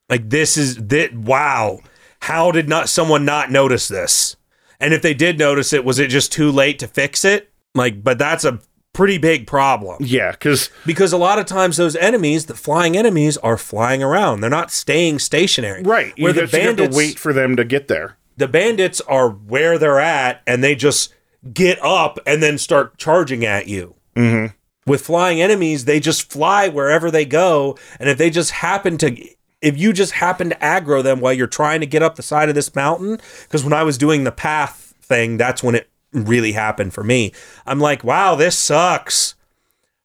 Like this is that wow. How did not someone not notice this? And if they did notice it, was it just too late to fix it? Like, but that's a pretty big problem. Yeah, because Because a lot of times those enemies, the flying enemies, are flying around. They're not staying stationary. right, Where you, the you have bandits to wait for them to get there. the bandits are where they're at and they just get up and then start charging at you. Mm-hmm. With flying enemies, they just fly wherever they go. And if they just happen to, if you just happen to aggro them while you're trying to get up the side of this mountain, because when I was doing the path thing, that's when it really happened for me. I'm like, wow, this sucks.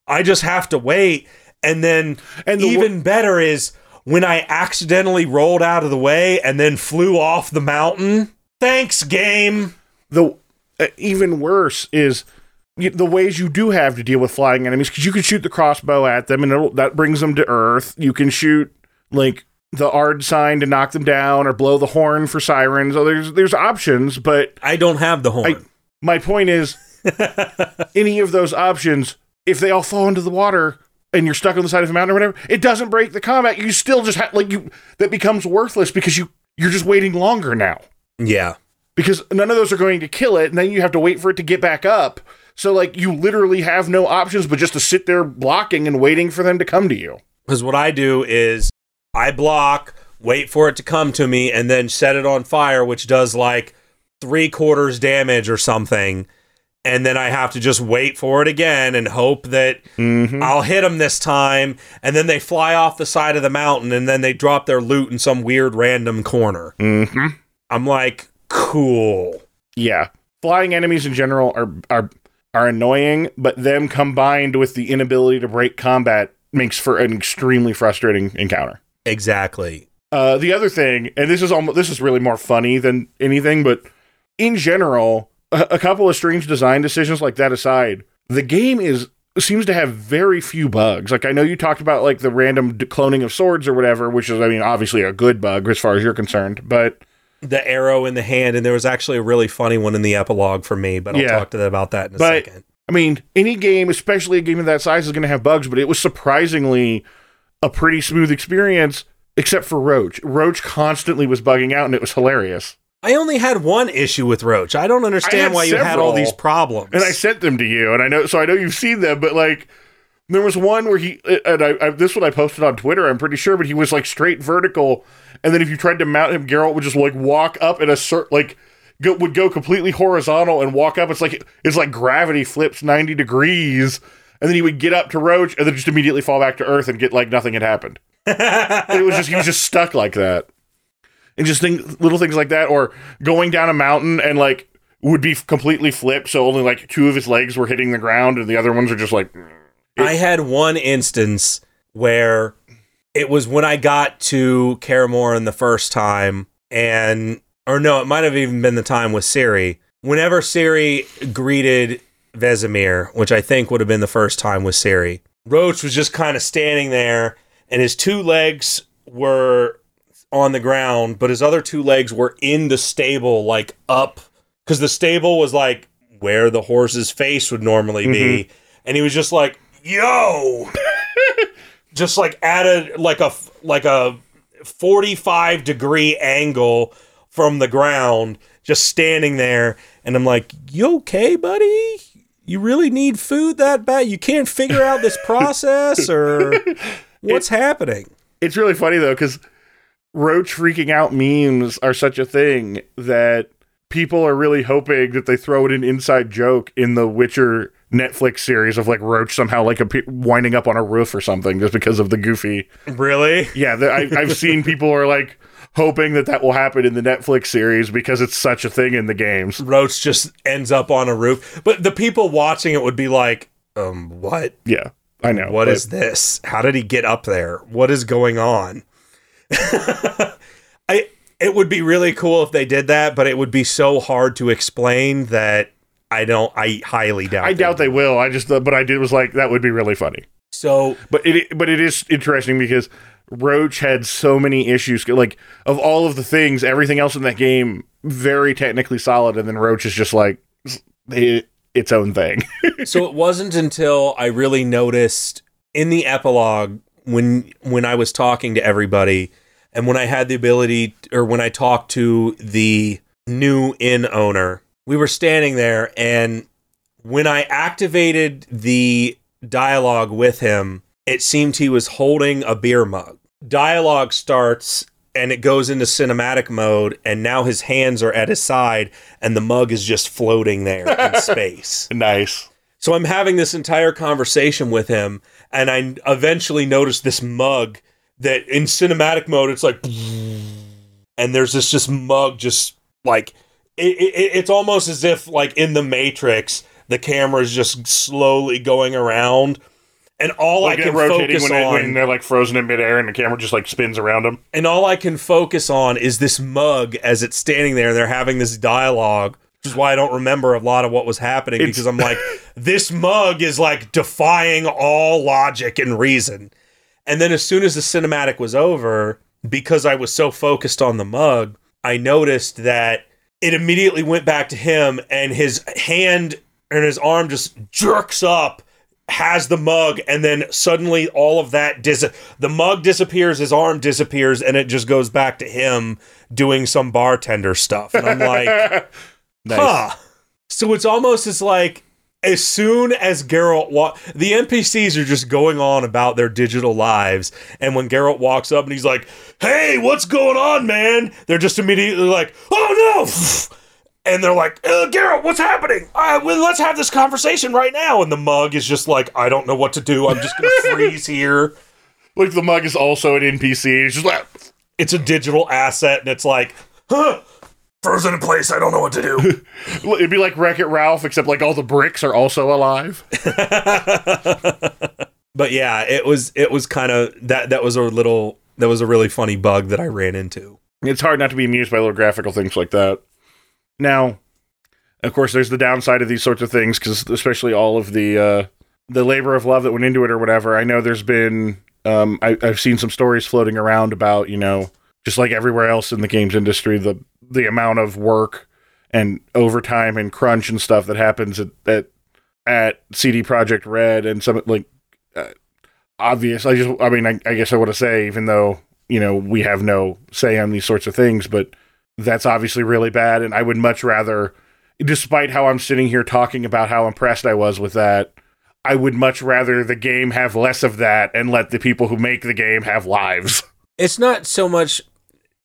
I just have to wait. And then, And the even better is when I accidentally rolled out of the way and then flew off the mountain. Thanks, game. The uh, even worse is the ways you do have to deal with flying enemies because you can shoot the crossbow at them and it'll, that brings them to earth. You can shoot like the Ard sign to knock them down or blow the horn for sirens. Oh, there's there's options, but I don't have the horn. my point is any of those options, if they all fall into the water and you're stuck on the side of the mountain or whatever, it doesn't break the combat. You still just have like you that becomes worthless because you you're just waiting longer now. yeah. Because none of those are going to kill it, and then you have to wait for it to get back up. So like you literally have no options but just to sit there blocking and waiting for them to come to you. Because what I do is I block, wait for it to come to me, and then set it on fire, which does like three quarters damage or something. And then I have to just wait for it again and hope that Mm-hmm. I'll hit them this time. And then they fly off the side of the mountain and then they drop their loot in some weird random corner. Mm-hmm. I'm like, cool. Yeah. Flying enemies in general are are are annoying, but them combined with the inability to break combat makes for an extremely frustrating encounter. Exactly. Uh, the other thing, and this is almost this is really more funny than anything, but in general, a, a couple of strange design decisions like that aside, the game is seems to have very few bugs. Like I know you talked about like the random cloning of swords or whatever, which is I mean obviously a good bug as far as you're concerned, but The arrow in the hand, and there was actually a really funny one in the epilogue for me, but I'll Yeah. talk to them about that in a But- second. I mean, any game, especially a game of that size, is going to have bugs, but it was surprisingly a pretty smooth experience, except for Roach. Roach constantly was bugging out, and it was hilarious. I only had one issue with Roach. I don't understand had why you had all these problems. And I sent them to you, and I know, so I know you've seen them, but like, there was one where he, and I, I this one I posted on Twitter, I'm pretty sure, but he was like straight vertical, and then if you tried to mount him, Geralt would just like walk up in a cert, like, go, would go completely horizontal and walk up. It's like it's like gravity flips 90 degrees, and then he would get up to Roach, and then just immediately fall back to Earth and get like nothing had happened. it was just he was just stuck like that, and just think little things like that, or going down a mountain and like would be completely flipped, so only like two of his legs were hitting the ground, and the other ones are just like. I had one instance where it was when I got to Kaer Morhen the first time, and or no, it might have even been the time with Ciri. Whenever Ciri greeted Vesemir, which I think would have been the first time with Ciri, Roach was just kind of standing there, and his two legs were on the ground, but his other two legs were in the stable, like up, because the stable was like where the horse's face would normally be, mm-hmm. and he was just like, "Yo," just like at a like a like a forty five degree angle from the ground, just standing there, and I'm like, "You okay, buddy?" You really need food that bad? You can't figure out this process, or what's happening? It's really funny though because Roach freaking out memes are such a thing that people are really hoping that they throw in an inside joke in the Witcher Netflix series of like Roach somehow like a, winding up on a roof or something just because of the goofy. Really? Yeah, the, I, I've seen people are like hoping that that will happen in the Netflix series because it's such a thing in the games. Roach just ends up on a roof, but the people watching it would be like, um, what? Yeah, I know. What but- is this? How did he get up there? What is going on? I it would be really cool if they did that, but it would be so hard to explain that I don't I highly doubt I doubt they will. I just, uh, but I did was like that would be really funny. So But it, but it is interesting because Roach had so many issues. Like of all of the things, everything else in that game very technically solid, and then Roach is just like it, its own thing. so it wasn't until I really noticed in the epilogue when when I was talking to everybody and when I had the ability or when I talked to the new inn owner, we were standing there and when I activated the dialogue with him, it seemed he was holding a beer mug. Dialogue starts and it goes into cinematic mode and now his hands are at his side and the mug is just floating there in space. nice. So I'm having this entire conversation with him, and I eventually notice this mug that in cinematic mode it's like, and there's this just mug just like it, it, it's almost as if like in the Matrix the camera is just slowly going around, and all Like I can focus when, on when they're like frozen in midair and the camera just like spins around them. and all I can focus on is this mug as it's standing there. They're having this dialogue, which is why I don't remember a lot of what was happening It's- because I'm like, this mug is like defying all logic and reason. And then as soon as the cinematic was over, because I was so focused on the mug, I noticed that it immediately went back to him and his hand and his arm just jerks up has the mug and then suddenly all of that dis- the mug disappears his arm disappears and it just goes back to him doing some bartender stuff and i'm like Nice. huh so it's almost as like as soon as Geralt wa- the NPCs are just going on about their digital lives, and when Geralt walks up and he's like, "Hey, what's going on, man?" They're just immediately like, "Oh no!" And they're like, uh, "Geralt, what's happening? Uh, well, let's have this conversation right now." And the mug is just like, "I don't know what to do. I'm just gonna freeze here." Like the mug is also an NPC. It's just like It's a digital asset, and it's like, "Huh." Frozen in place. I don't know what to do. it'd be like Wreck It Ralph, except like all the bricks are also alive. but yeah, it was it was kind of that that was a little that was a really funny bug that I ran into. It's hard not to be amused by little graphical things like that. Now, of course, there's the downside of these sorts of things because, especially all of the uh, the labor of love that went into it or whatever. I know there's been um, I, I've seen some stories floating around about you know just like everywhere else in the games industry, the the amount of work and overtime and crunch and stuff that happens at at, at CD Projekt Red and some like uh, obvious. I just I mean I, I guess I want to say even though you know we have no say on these sorts of things, but that's obviously really bad. And I would much rather, despite how I'm sitting here talking about how impressed I was with that. I would much rather the game have less of that and let the people who make the game have lives. It's not so much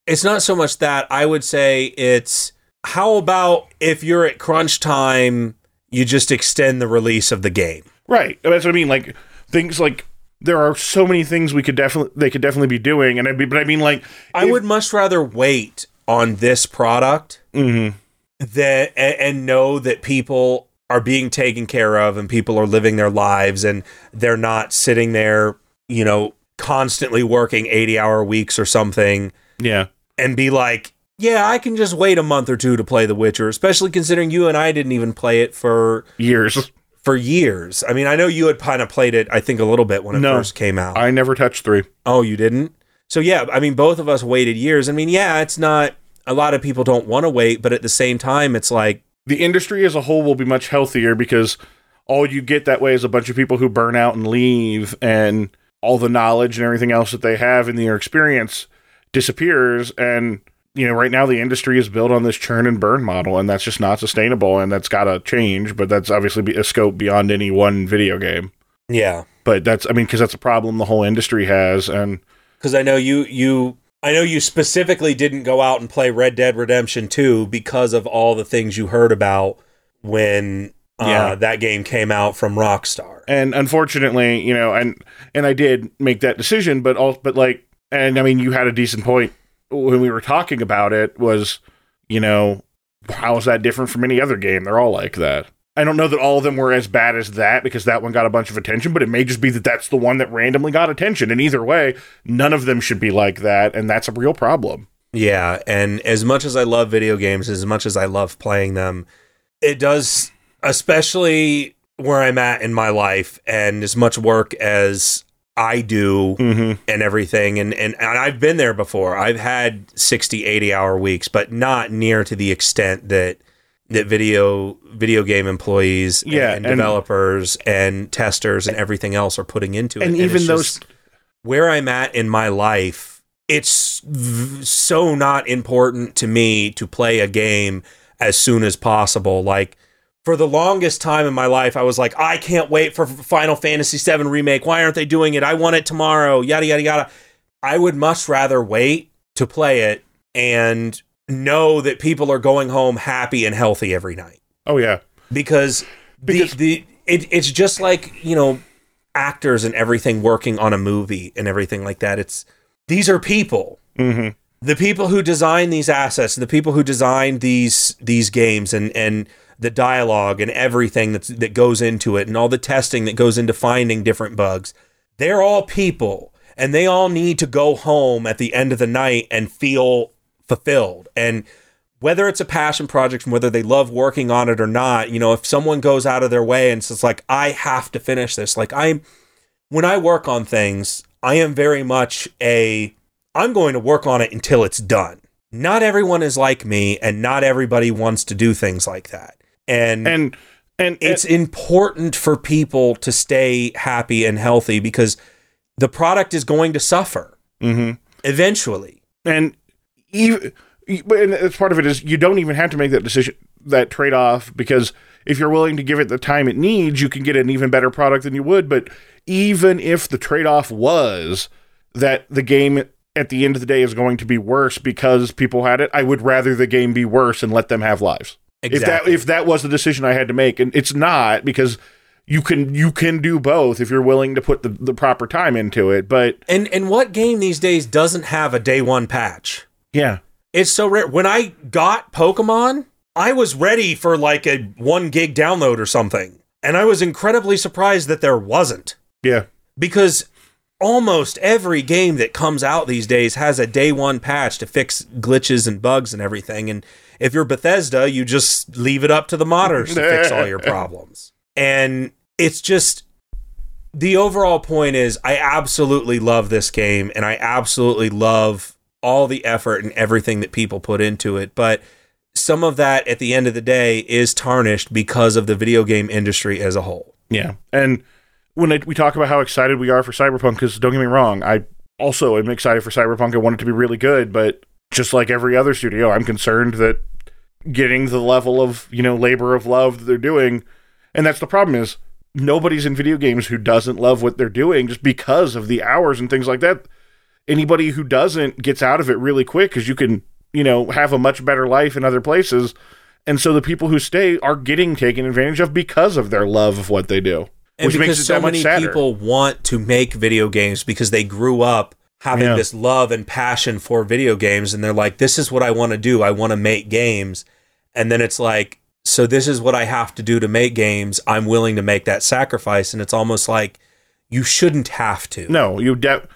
it's not so much that I would say it's how about if you're at crunch time you just extend the release of the game. Right. That's what I mean. Like things like there are so many things we could definitely they could definitely be doing, and I mean, but I mean like I would much rather wait on this product mhm. that and, and know that people are being taken care of and people are living their lives and they're not sitting there, you know, constantly working 80 hour weeks or something yeah. And be like Yeah, I can just wait a month or two to play The Witcher, especially considering you and I didn't even play it for Years. for years. I mean, I know you had kind of played it, I think, a little bit when it No. first came out. I never touched three. oh, you didn't? So yeah, I mean, both of us waited years. I mean, yeah, it's not. A lot of people don't want to wait, but at the same time, it's like, The industry as a whole will be much healthier because all you get that way is a bunch of people who burn out and leave, and all the knowledge and everything else that they have in their experience disappears. And you know, right now the industry is built on this churn and burn model, and that's just not sustainable, and that's got to change. But that's obviously a scope beyond any one video game. yeah, But that's, I mean, because that's a problem the whole industry has, and because I know you you I know you specifically didn't go out and play Red Dead Redemption 2 because of all the things you heard about when uh, Yeah. that game came out from Rockstar. and unfortunately, you know, and and I did make that decision, but all but like, and I mean, you had a decent point when we were talking about it. Was you know, how is that different from any other game? They're all like that. I don't know that all of them were as bad as that because that one got a bunch of attention, but it may just be that that's the one that randomly got attention. And either way, none of them should be like that, and that's a real problem. Yeah, and as much as I love video games, as much as I love playing them, it does especially where I'm at in my life and as much work as I do Mm-hmm. and everything and, and and I've been there before. I've had 60 80 hour weeks, but not near to the extent that that video video game employees and- Yeah, and, and- developers and testers and everything else are putting into it. And even those- where I'm at in my life, it's v- so not important to me to play a game as soon as possible. Like for the longest time in my life, I was like, I can't wait for Final Fantasy VII remake. Why aren't they doing it? I want it tomorrow. Yada yada yada. I would much rather wait to play it and know that people are going home happy and healthy every night Oh yeah, because, Because- the the it, it's just like you know actors and everything working on a movie and everything like that. It's these are people. mm-hmm. The people who design these assets, the people who design these these games, and and the dialogue and everything that's, that goes into it, and all the testing that goes into finding different bugs. They're all people, and they all need to go home at the end of the night and feel fulfilled. And whether it's a passion project and whether they love working on it or not, you know, if someone goes out of their way and says like, I have to finish this, like I'm when I work on things, I am very much a I'm going to work on it until it's done. Not everyone is like me and not everybody wants to do things like that. And, and and it's important for people to stay happy and healthy because the product is going to suffer mm-hmm. eventually. and even and part of it is you don't even have to make that decision that trade off because if you're willing to give it the time it needs you can get an even better product than you would but even if the trade off was that the game at the end of the day is going to be worse because people had it i would rather the game be worse and let them have lives if that if that was the decision i had to make and it's not because you can you can do both if you're willing to put the, the proper time into it but and and what game these days doesn't have a day one patch? yeah It's so rare. When I got Pokemon, I was ready for like a one gig download or something. And I was incredibly surprised that there wasn't. yeah Because almost every game that comes out these days has a day one patch to fix glitches and bugs and everything. And if you're Bethesda, you just leave it up to the modders to fix all your problems. And it's just the overall point is I absolutely love this game and I absolutely love all the effort and everything that people put into it. But some of that at the end of the day is tarnished because of the video game industry as a whole. Yeah, and when we talk about how excited we are for Cyberpunk, because don't get me wrong, I also am excited for Cyberpunk. I want it to be really good, but just like every other studio, I'm concerned that getting the level of you know labor of love that they're doing, and that's the problem is nobody's in video games who doesn't love what they're doing just because of the hours and things like that. Anybody who doesn't gets out of it really quick because you can you know have a much better life in other places. And so the people who stay are getting taken advantage of because of their love of what they do. And which makes it so many sadder. people want to make video games because they grew up having Yeah. this love and passion for video games and they're like this is what I want to do. I want to make games. And then it's like so this is what I have to do to make games. I'm willing to make that sacrifice. And it's almost like you shouldn't have to. No, you de-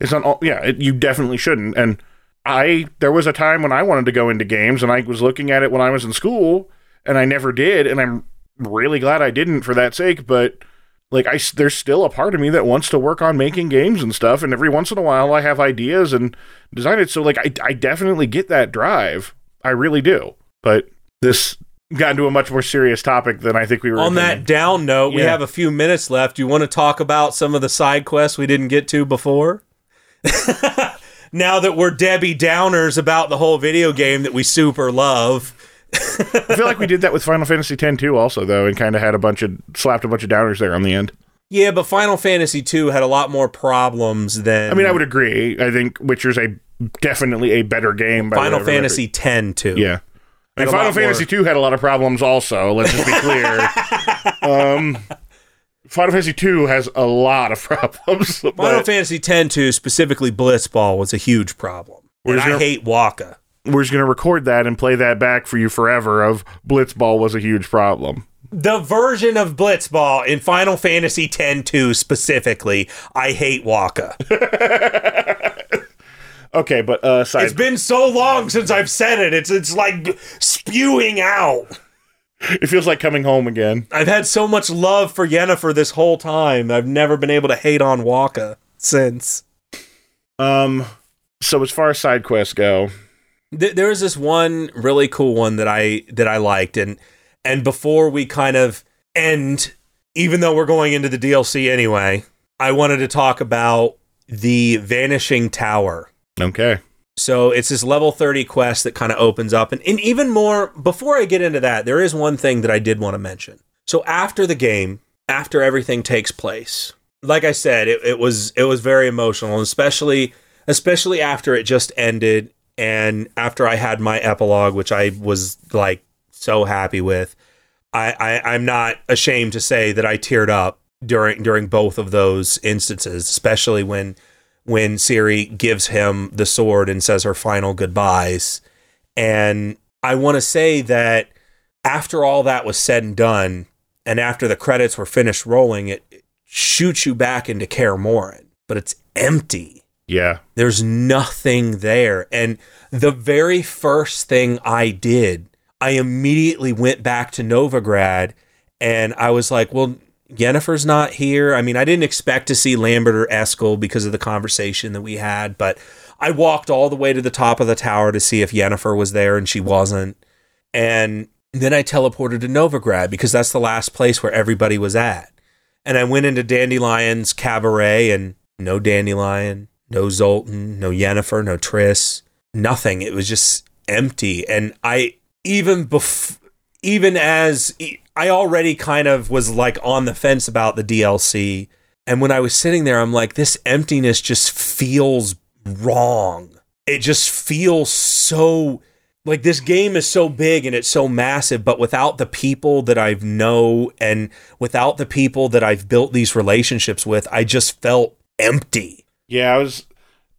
it's not all, yeah, it, you definitely shouldn't. And I there was a time when I wanted to go into games and I was looking at it when I was in school and I never did and I'm really glad I didn't for that sake, but like I there's still a part of me that wants to work on making games and stuff and every once in a while I have ideas and design it so like I I definitely get that drive. I really do. But this got into a much more serious topic than I think we were On that down note, we have a few minutes left. You want to talk about some of the side quests we didn't get to before? now that we're Debbie Downers about the whole video game that we super love. I feel like we did that with Final Fantasy X too also though and kind of had a bunch of slapped a bunch of downers there on the end. Yeah, but Final Fantasy II had a lot more problems than I mean, I would agree. I think Witcher's a definitely a better game. By Final. Fantasy X too. Yeah. And Final Fantasy two had a lot of problems also. Let's just be clear. um, Final Fantasy two has a lot of problems. Final Fantasy X too, specifically Blitzball, was a huge problem. And I hate Wakka. We're just gonna record that and play that back for you forever. Of Blitzball was a huge problem. The version of Blitzball in Final Fantasy X two specifically, I hate Wakka. Okay, but uh, side It's been so long since I've said it. It's it's like spewing out. it feels like coming home again. I've had so much love for Yennefer this whole time. I've never been able to hate on Wakka since. Um, so as far as side quests go, Th- there was this one really cool one that I that I liked, and and before we kind of end, even though we're going into the DLC anyway, I wanted to talk about the Vanishing Tower. okay, So it's this level 30 quest that kind of opens up. And, and even more, before I get into that, there is one thing that I did want to mention. So after the game, after everything takes place, like I said, it, it was it was very emotional, especially especially after it just ended and after I had my epilogue, which I was like so happy with. I, I I'm not ashamed to say that I teared up during during both of those instances, especially when when Ciri gives him the sword and says her final goodbyes. And I want to say that after all that was said and done, and after the credits were finished rolling, it it shoots you back into Kaer Morhen, but it's empty. Yeah, There's nothing there. And the very first thing I did, I immediately went back to Novigrad and I was like, well, Yennefer's not here. I mean, I didn't expect to see Lambert or Eskel because of the conversation that we had, but I walked all the way to the top of the tower to see if Jennifer was there and she wasn't. And then I teleported to Novigrad because that's the last place where everybody was at. And I went into Dandelion's cabaret and no Dandelion, no Zoltan, no Yennefer, no Triss, nothing. It was just empty. And I even bef- even as I already kind of was like on the fence about the DLC. And when I was sitting there, I'm like, this emptiness just feels wrong. It just feels so like this game is so big and it's so massive, but without the people that I've know and without the people that I've built these relationships with, I just felt empty. Yeah. I was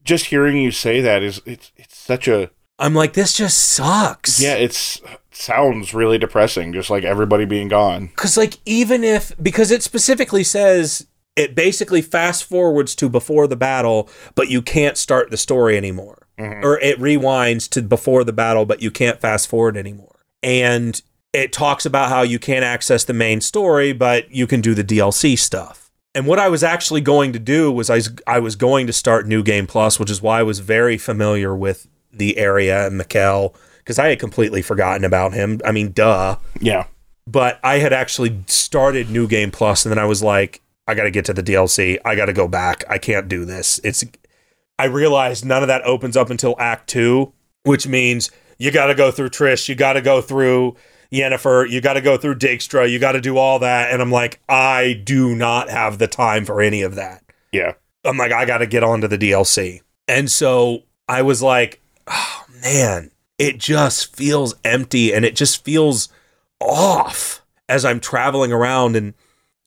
just hearing you say that is it's it's such a I'm like, this just sucks. yeah. It's sounds really depressing. Just like everybody being gone. Because, like, even if, because it specifically says it basically fast forwards to before the battle, but you can't start the story anymore. Mm-hmm. Or it rewinds to before the battle, but you can't fast forward anymore. And it talks about how you can't access the main story, but you can do the DLC stuff. And what I was actually going to do was I was, I was going to start New Game Plus, which is why I was very familiar with the area and Mikkel, because I had completely forgotten about him. I mean, duh Yeah. but I had actually started New Game Plus, and then I was like, I got to get to the DLC. I got to go back. I can't do this. It's. I realized none of that opens up until Act Two, which means you got to go through Triss, you got to go through Yennefer, you got to go through Dijkstra, you got to do all that, and I'm like, I do not have the time for any of that. Yeah. I'm like, I got to get onto the DLC. And so I was like, oh man, it just feels empty and it just feels off as I'm traveling around. And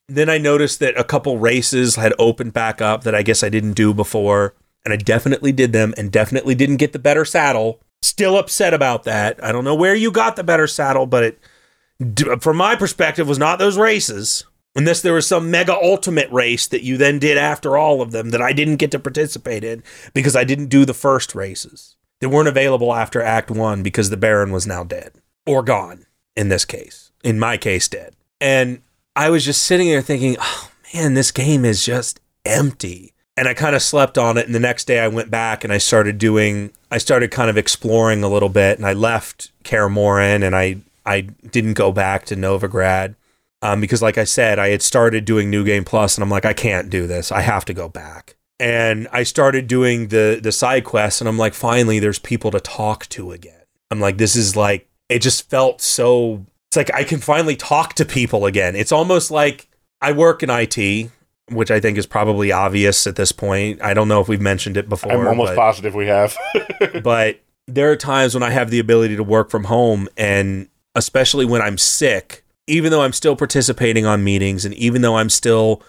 then I noticed that a couple races had opened back up that I guess I didn't do before. And I definitely did them and definitely didn't get the better saddle. Still upset about that. I don't know where you got the better saddle, but it, from my perspective, was not those races. Unless there was some mega ultimate race that you then did after all of them that I didn't get to participate in because I didn't do the first races. They weren't available after Act One because the Baron was now dead or gone in this case. In my case, dead. And I was just sitting there thinking, oh man, this game is just empty. And I kind of slept on it. And the next day I went back and I started doing, I started kind of exploring a little bit. And I left Kaer Morhen and I, I didn't go back to Novigrad. Um, because like I said, I had started doing New Game Plus and I'm like, I can't do this. I have to go back. And I started doing the the side quests and I'm like, finally there's people to talk to again. I'm like, this is like it just felt so it's like I can finally talk to people again. It's almost like I work in IT, which I think is probably obvious at this point. I don't know if we've mentioned it before. I'm almost but, positive we have. but there are times when I have the ability to work from home and especially when I'm sick, even though I'm still participating on meetings and even though I'm still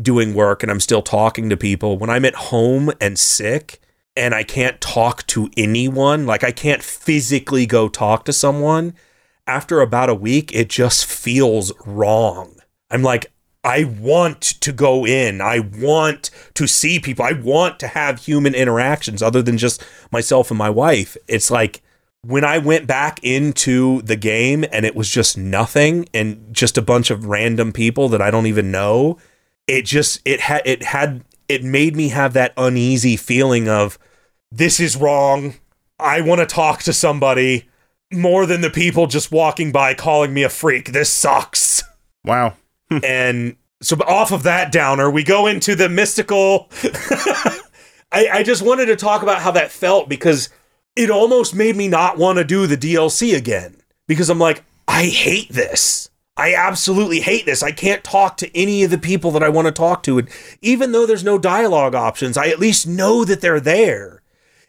doing work and I'm still talking to people, when I'm at home and sick and I can't talk to anyone, like I can't physically go talk to someone, after about a week, it just feels wrong. I'm like, I want to go in. I want to see people. I want to have human interactions other than just myself and my wife. It's like when I went back into the game and it was just nothing and just a bunch of random people that I don't even know, it just it had it had it made me have that uneasy feeling of this is wrong. I want to talk to somebody more than the people just walking by calling me a freak. This sucks. Wow. and so off of that downer, we go into the mystical. I, I just wanted to talk about how that felt because it almost made me not want to do the DLC again because I'm like, I hate this. I absolutely hate this. I can't talk to any of the people that I want to talk to. And even though there's no dialogue options, I at least know that they're there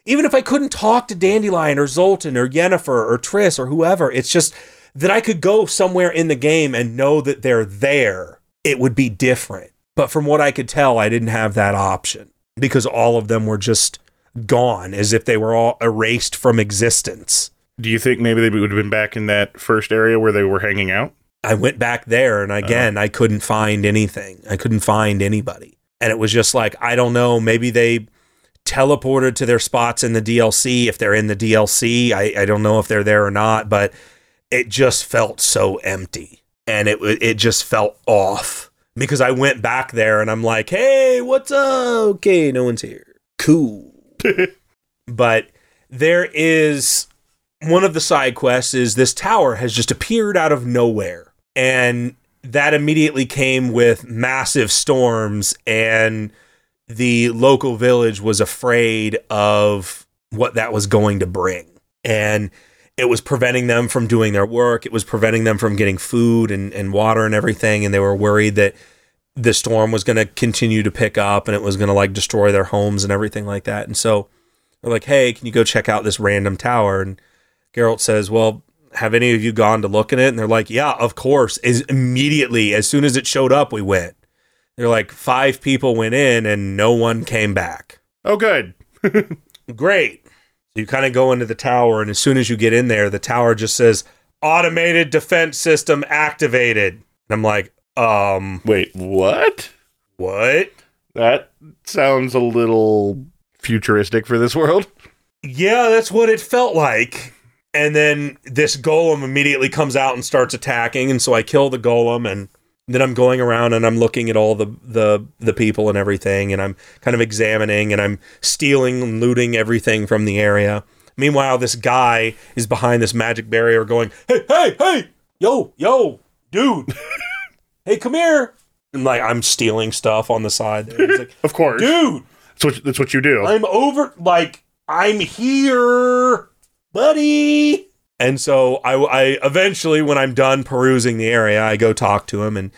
even if I couldn't talk to Dandelion or Zoltan or Yennefer or Triss or whoever, it's just that I could go somewhere in the game and know that they're there. It would be different. But from what I could tell, I didn't have that option because all of them were just gone as if they were all erased from existence. Do you think maybe they would have been back in that first area where they were hanging out? I went back there and again, uh-huh. I couldn't find anything. I couldn't find anybody. And it was just like, I don't know, maybe they teleported to their spots in the DLC if they're in the DLC. I, I don't know if they're there or not, but it just felt so empty and it it just felt off because I went back there and I'm like, "Hey, what's up? Okay, no one's here. Cool." but there is one of the side quests is this tower has just appeared out of nowhere and that immediately came with massive storms and the local village was afraid of what that was going to bring. And it was preventing them from doing their work. It was preventing them from getting food and, and water and everything. And they were worried that the storm was going to continue to pick up and it was going to like destroy their homes and everything like that. And so they're like, hey, can you go check out this random tower? And Geralt says, well, have any of you gone to look at it? And they're like, yeah, of course. Is immediately as soon as it showed up, we went. They're like five people went in and no one came back. Oh, good. Great. So you kind of go into the tower, and as soon as you get in there, the tower just says automated defense system activated. And I'm like, um, wait, what? What? That sounds a little futuristic for this world. Yeah, that's what it felt like. And then this golem immediately comes out and starts attacking, and so I kill the golem and then I'm going around and I'm looking at all the the the people and everything, and I'm kind of examining and I'm stealing and looting everything from the area. Meanwhile, this guy is behind this magic barrier, going, "Hey, hey, hey, yo, yo, dude, hey, come here!" And like I'm stealing stuff on the side. Like, of course, dude. That's what that's what you do. I'm over. Like I'm here, buddy. And so I, I eventually, when I'm done perusing the area, I go talk to him, and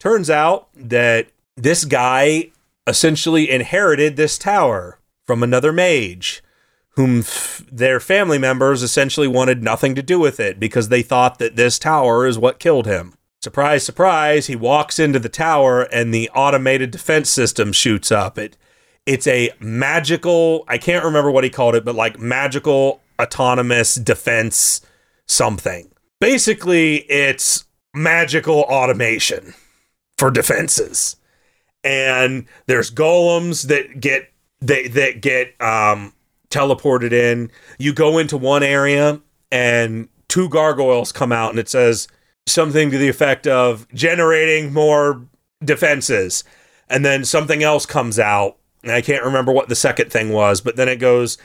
turns out that this guy essentially inherited this tower from another mage, whom f- their family members essentially wanted nothing to do with it because they thought that this tower is what killed him. Surprise, surprise! He walks into the tower, and the automated defense system shoots up. It it's a magical i can't remember what he called it but like magical autonomous defense something. Basically, it's magical automation for defenses. And there's golems that get they that get um teleported in. You go into one area and two gargoyles come out and it says something to the effect of generating more defenses. And then something else comes out. And I can't remember what the second thing was, but then it goes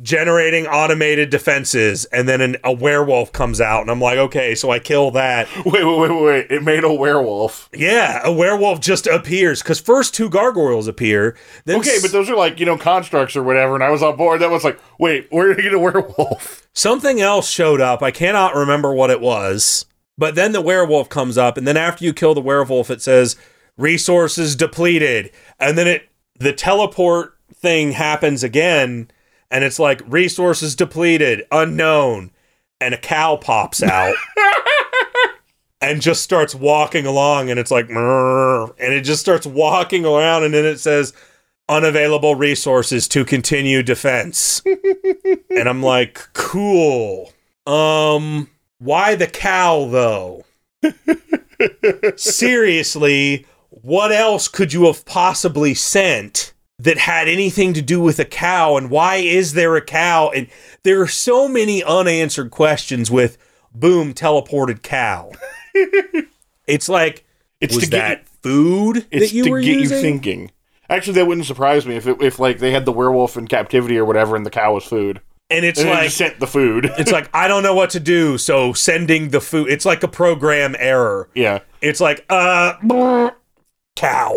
generating automated defenses and then an, a werewolf comes out and i'm like okay so i kill that Wait, wait, wait, wait. It made a werewolf. yeah a werewolf just appears because first two gargoyles appear then Okay, but those are like, you know, constructs or whatever, and I was on board. That was like, wait, where did he get a werewolf? something else showed up i cannot remember what it was but then the werewolf comes up and then after you kill the werewolf it says resources depleted and then it the teleport thing happens again and it's like resources depleted unknown and a cow pops out and just starts walking along and it's like and it just starts walking around and then it says unavailable resources to continue defense. And i'm like cool. Um why the cow though? Seriously what else could you have possibly sent that had anything to do with a cow and why is there a cow and there are so many unanswered questions with boom teleported cow it's like It's was to get that food It's that you to were get using you thinking. Actually, that wouldn't surprise me if it, if like they had the werewolf in captivity or whatever, and the cow was food, and it's and like sent the food. it's like I don't know what to do, so sending the food. It's like a program error. yeah, It's like uh, cow.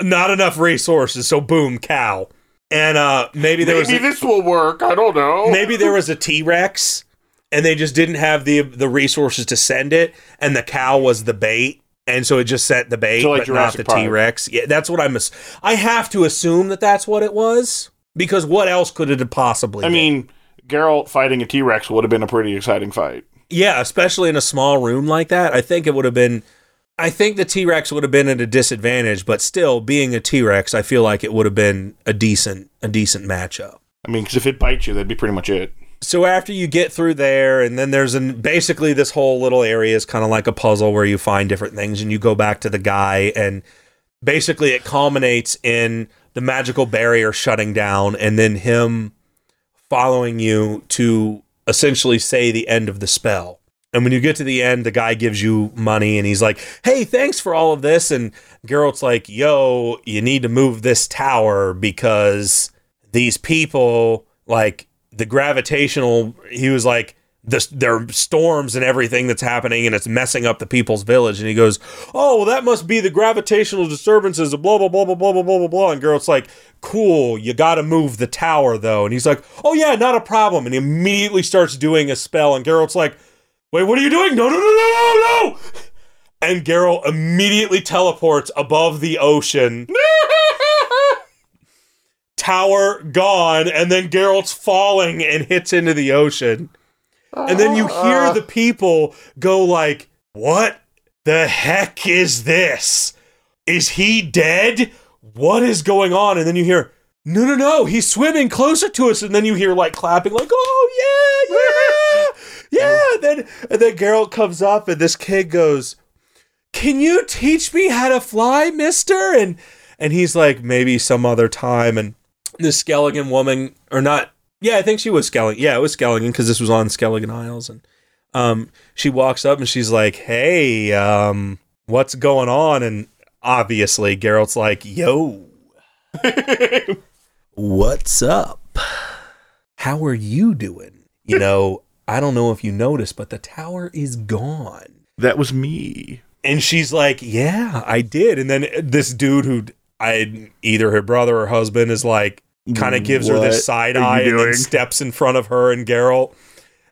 Not enough resources, so boom, cow. And uh, maybe there was maybe a, this will work. I don't know. maybe there was a T Rex, and they just didn't have the the resources to send it, and the cow was the bait. And so it just sent the bait, So, like but Jurassic not the. T Rex. Yeah, that's what I'm. ass- I have to assume that that's what it was because what else could it have possibly? I been? mean, Geralt fighting a T Rex would have been a pretty exciting fight. Yeah, especially in a small room like that. I think it would have been. I think the T Rex would have been at a disadvantage, but still, being a T Rex, I feel like it would have been a decent, a decent matchup. I mean, because if it bites you, that'd be pretty much it. So after you get through there, and then there's an basically this whole little area is kind of like a puzzle where you find different things, and you go back to the guy, and basically it culminates in the magical barrier shutting down, and then him following you to essentially say the end of the spell. And when you get to the end, the guy gives you money and he's like, Hey, thanks for all of this. And Geralt's like, Yo, you need to move this tower because these people, like the gravitational, he was like, this, there are storms and everything that's happening and it's messing up the people's village. And he goes, Oh, well, that must be the gravitational disturbances of blah, blah, blah, blah, blah, blah, blah, blah, blah. And Geralt's like, Cool, you got to move the tower though. And he's like, Oh, yeah, not a problem. And he immediately starts doing a spell. And Geralt's like, Wait, what are you doing? No, no, no, no, no, no. And Geralt immediately teleports above the ocean. Tower gone, and then Geralt's falling and hits into the ocean. And then you uh, hear uh. the people go like, "What the heck is this? Is he dead? What is going on?" And then you hear, "No, no, no, he's swimming closer to us." And then you hear like clapping like, "Oh, yeah, yeah." Yeah, and then and then Geralt comes up and this kid goes, "Can you teach me how to fly, mister?" And and he's like, "Maybe some other time." And this Skelligan woman or not yeah, I think she was Skelligan. Yeah, it was Skelligan because this was on Skelligan Isles, and um, she walks up and she's like, "Hey, um, what's going on?" And obviously, Geralt's like, "Yo, what's up? How are you doing?" You know, I don't know if you noticed, but the tower is gone. That was me. And she's like, "Yeah, I did." And then this dude who I either her brother or husband is like, kind of gives her this side eye and then steps in front of her and Geralt.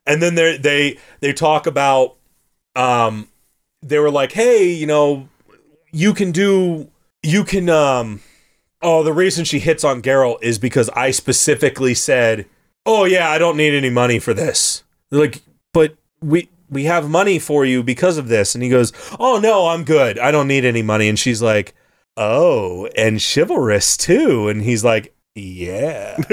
And then they they they talk about um they were like, "Hey, you know, you can do you can um oh, the reason she hits on Geralt is because I specifically said, "Oh yeah, I don't need any money for this." They're like, "But we we have money for you because of this." And he goes, "Oh no, I'm good. I don't need any money." And she's like, "Oh, and chivalrous too." And he's like, "Yeah."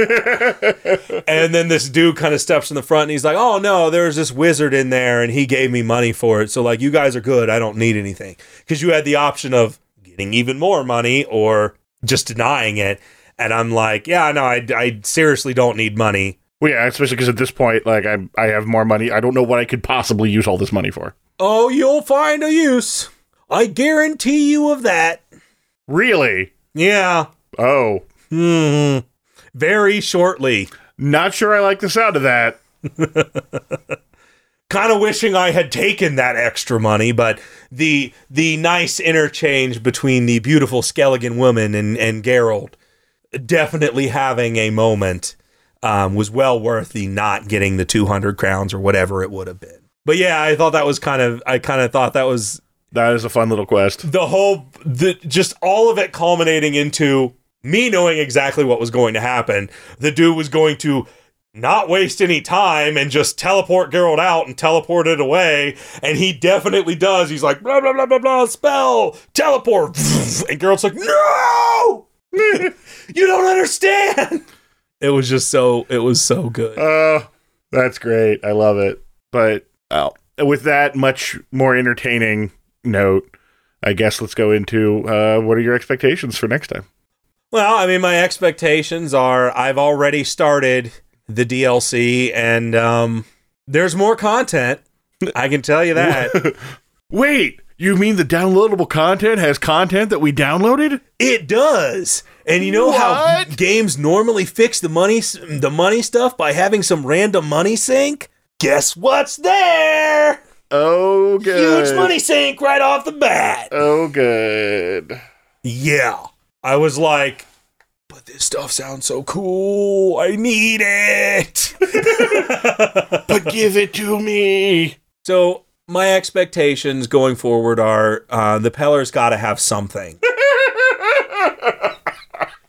and then this dude kind of steps in the front and he's like, "Oh no, there's this wizard in there and he gave me money for it. So like you guys are good. I don't need anything." Cuz you had the option of getting even more money or just denying it. And I'm like, yeah, no, I, I seriously don't need money. Well, yeah, especially because at this point, like I I have more money. I don't know what I could possibly use all this money for. Oh, you'll find a use. I guarantee you of that. Really? Yeah. Oh, hmm Very shortly. not sure I like the sound of that. kind of wishing I had taken that extra money, but the the nice interchange between the beautiful Skelligan woman and and Geralt definitely having a moment um, was well worth the not getting the 200 crowns or whatever it would have been. But yeah, I thought that was kind of I kind of thought that was That is a fun little quest. the whole the just all of it culminating into me knowing exactly what was going to happen. The dude was going to not waste any time and just teleport Geralt out and teleport it away. And he definitely does. He's like, blah, blah, blah, blah, blah, spell, teleport. And Geralt's like, no, you don't understand. It was just so, it was so good. Uh, that's great. I love it. But oh, with that much more entertaining note, I guess let's go into uh, what are your expectations for next time? Well, I mean, my expectations are I've already started the DLC and um, there's more content. I can tell you that. Wait, you mean the downloadable content has content that we downloaded? it does. And you know how games normally fix the money the money stuff by having some random money sink? Guess what's there? Oh, good. Huge money sink right off the bat. Oh, good. Yeah. I was like, but this stuff sounds so cool. I need it. But give it to me. So my expectations going forward are uh, the Pellar's got to have something.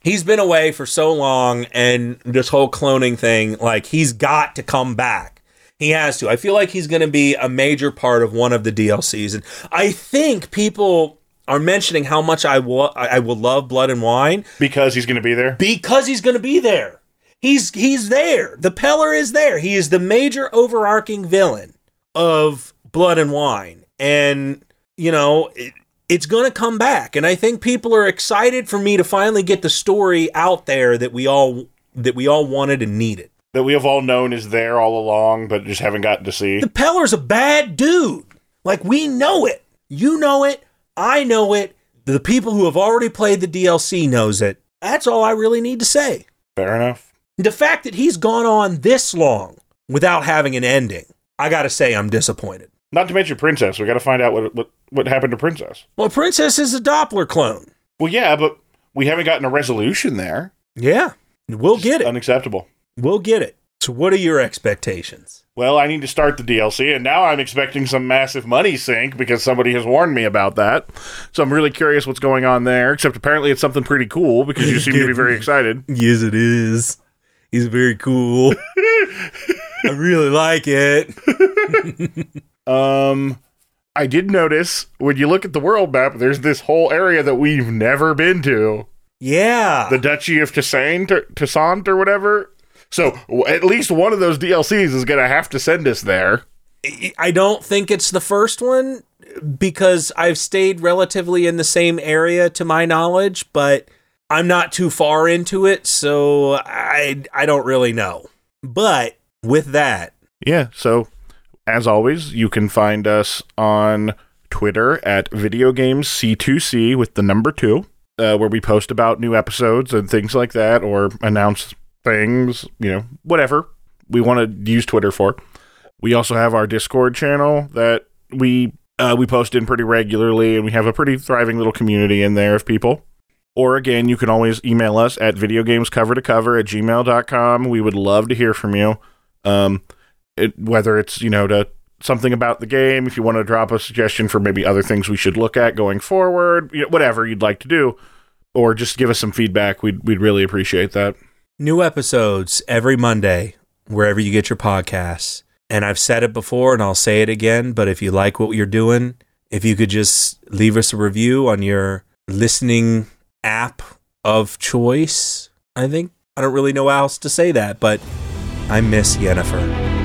he's been away for so long, and this whole cloning thing, like he's got to come back. He has to. I feel like he's going to be a major part of one of the DLCs, and I think people are mentioning how much I will I will love Blood and Wine Because he's going to be there? because he's going to be there. He's he's there. The Pellar is there. He is the major overarching villain of Blood and Wine, and you know it, it's going to come back. And I think people are excited for me to finally get the story out there that we all that we all wanted and needed. That we have all known is there all along, but just haven't gotten to see. The Pellar's a bad dude. Like we know it. You know it. I know it. The people who have already played the DLC knows it. That's all I really need to say. Fair enough. The fact that he's gone on this long without having an ending, I gotta say, I'm disappointed. Not to mention Princess. We got to find out what, what what happened to Princess. Well, Princess is a Doppler clone. Well, yeah, but we haven't gotten a resolution there. Yeah, we'll get it. Unacceptable. We'll get it. So, what are your expectations? Well, I need to start the DLC, and now I'm expecting some massive money sink because somebody has warned me about that. So I'm really curious what's going on there. Except apparently it's something pretty cool because you seem to be very excited. Yes, it is. He's very cool. I really like it. Um, I did notice when you look at the world map, there's this whole area that we've never been to. Yeah. the Duchy of Toussaint or, Toussaint or whatever. So at least one of those DLCs is going to have to send us there. I don't think it's the first one because I've stayed relatively in the same area to my knowledge, but I'm not too far into it, so I I don't really know. But with that, Yeah. So as always, you can find us on Twitter at Video Games C2C with the number two, uh, where we post about new episodes and things like that, or announce things. You know, whatever we want to use Twitter for. We also have our Discord channel that we uh, we post in pretty regularly, and we have a pretty thriving little community in there of people. Or again, you can always email us at videogamescover to cover at gmail.com. We would love to hear from you. Um, it, whether it's, you know, to something about the game, if you want to drop a suggestion for maybe other things we should look at going forward, you know, whatever you'd like to do, or just give us some feedback, we'd, we'd really appreciate that. new episodes every Monday wherever you get your podcasts. And I've said it before and I'll say it again, but if you like what you're doing, if you could just leave us a review on your listening app of choice, I think I don't really know how else to say that, but I miss Yennefer.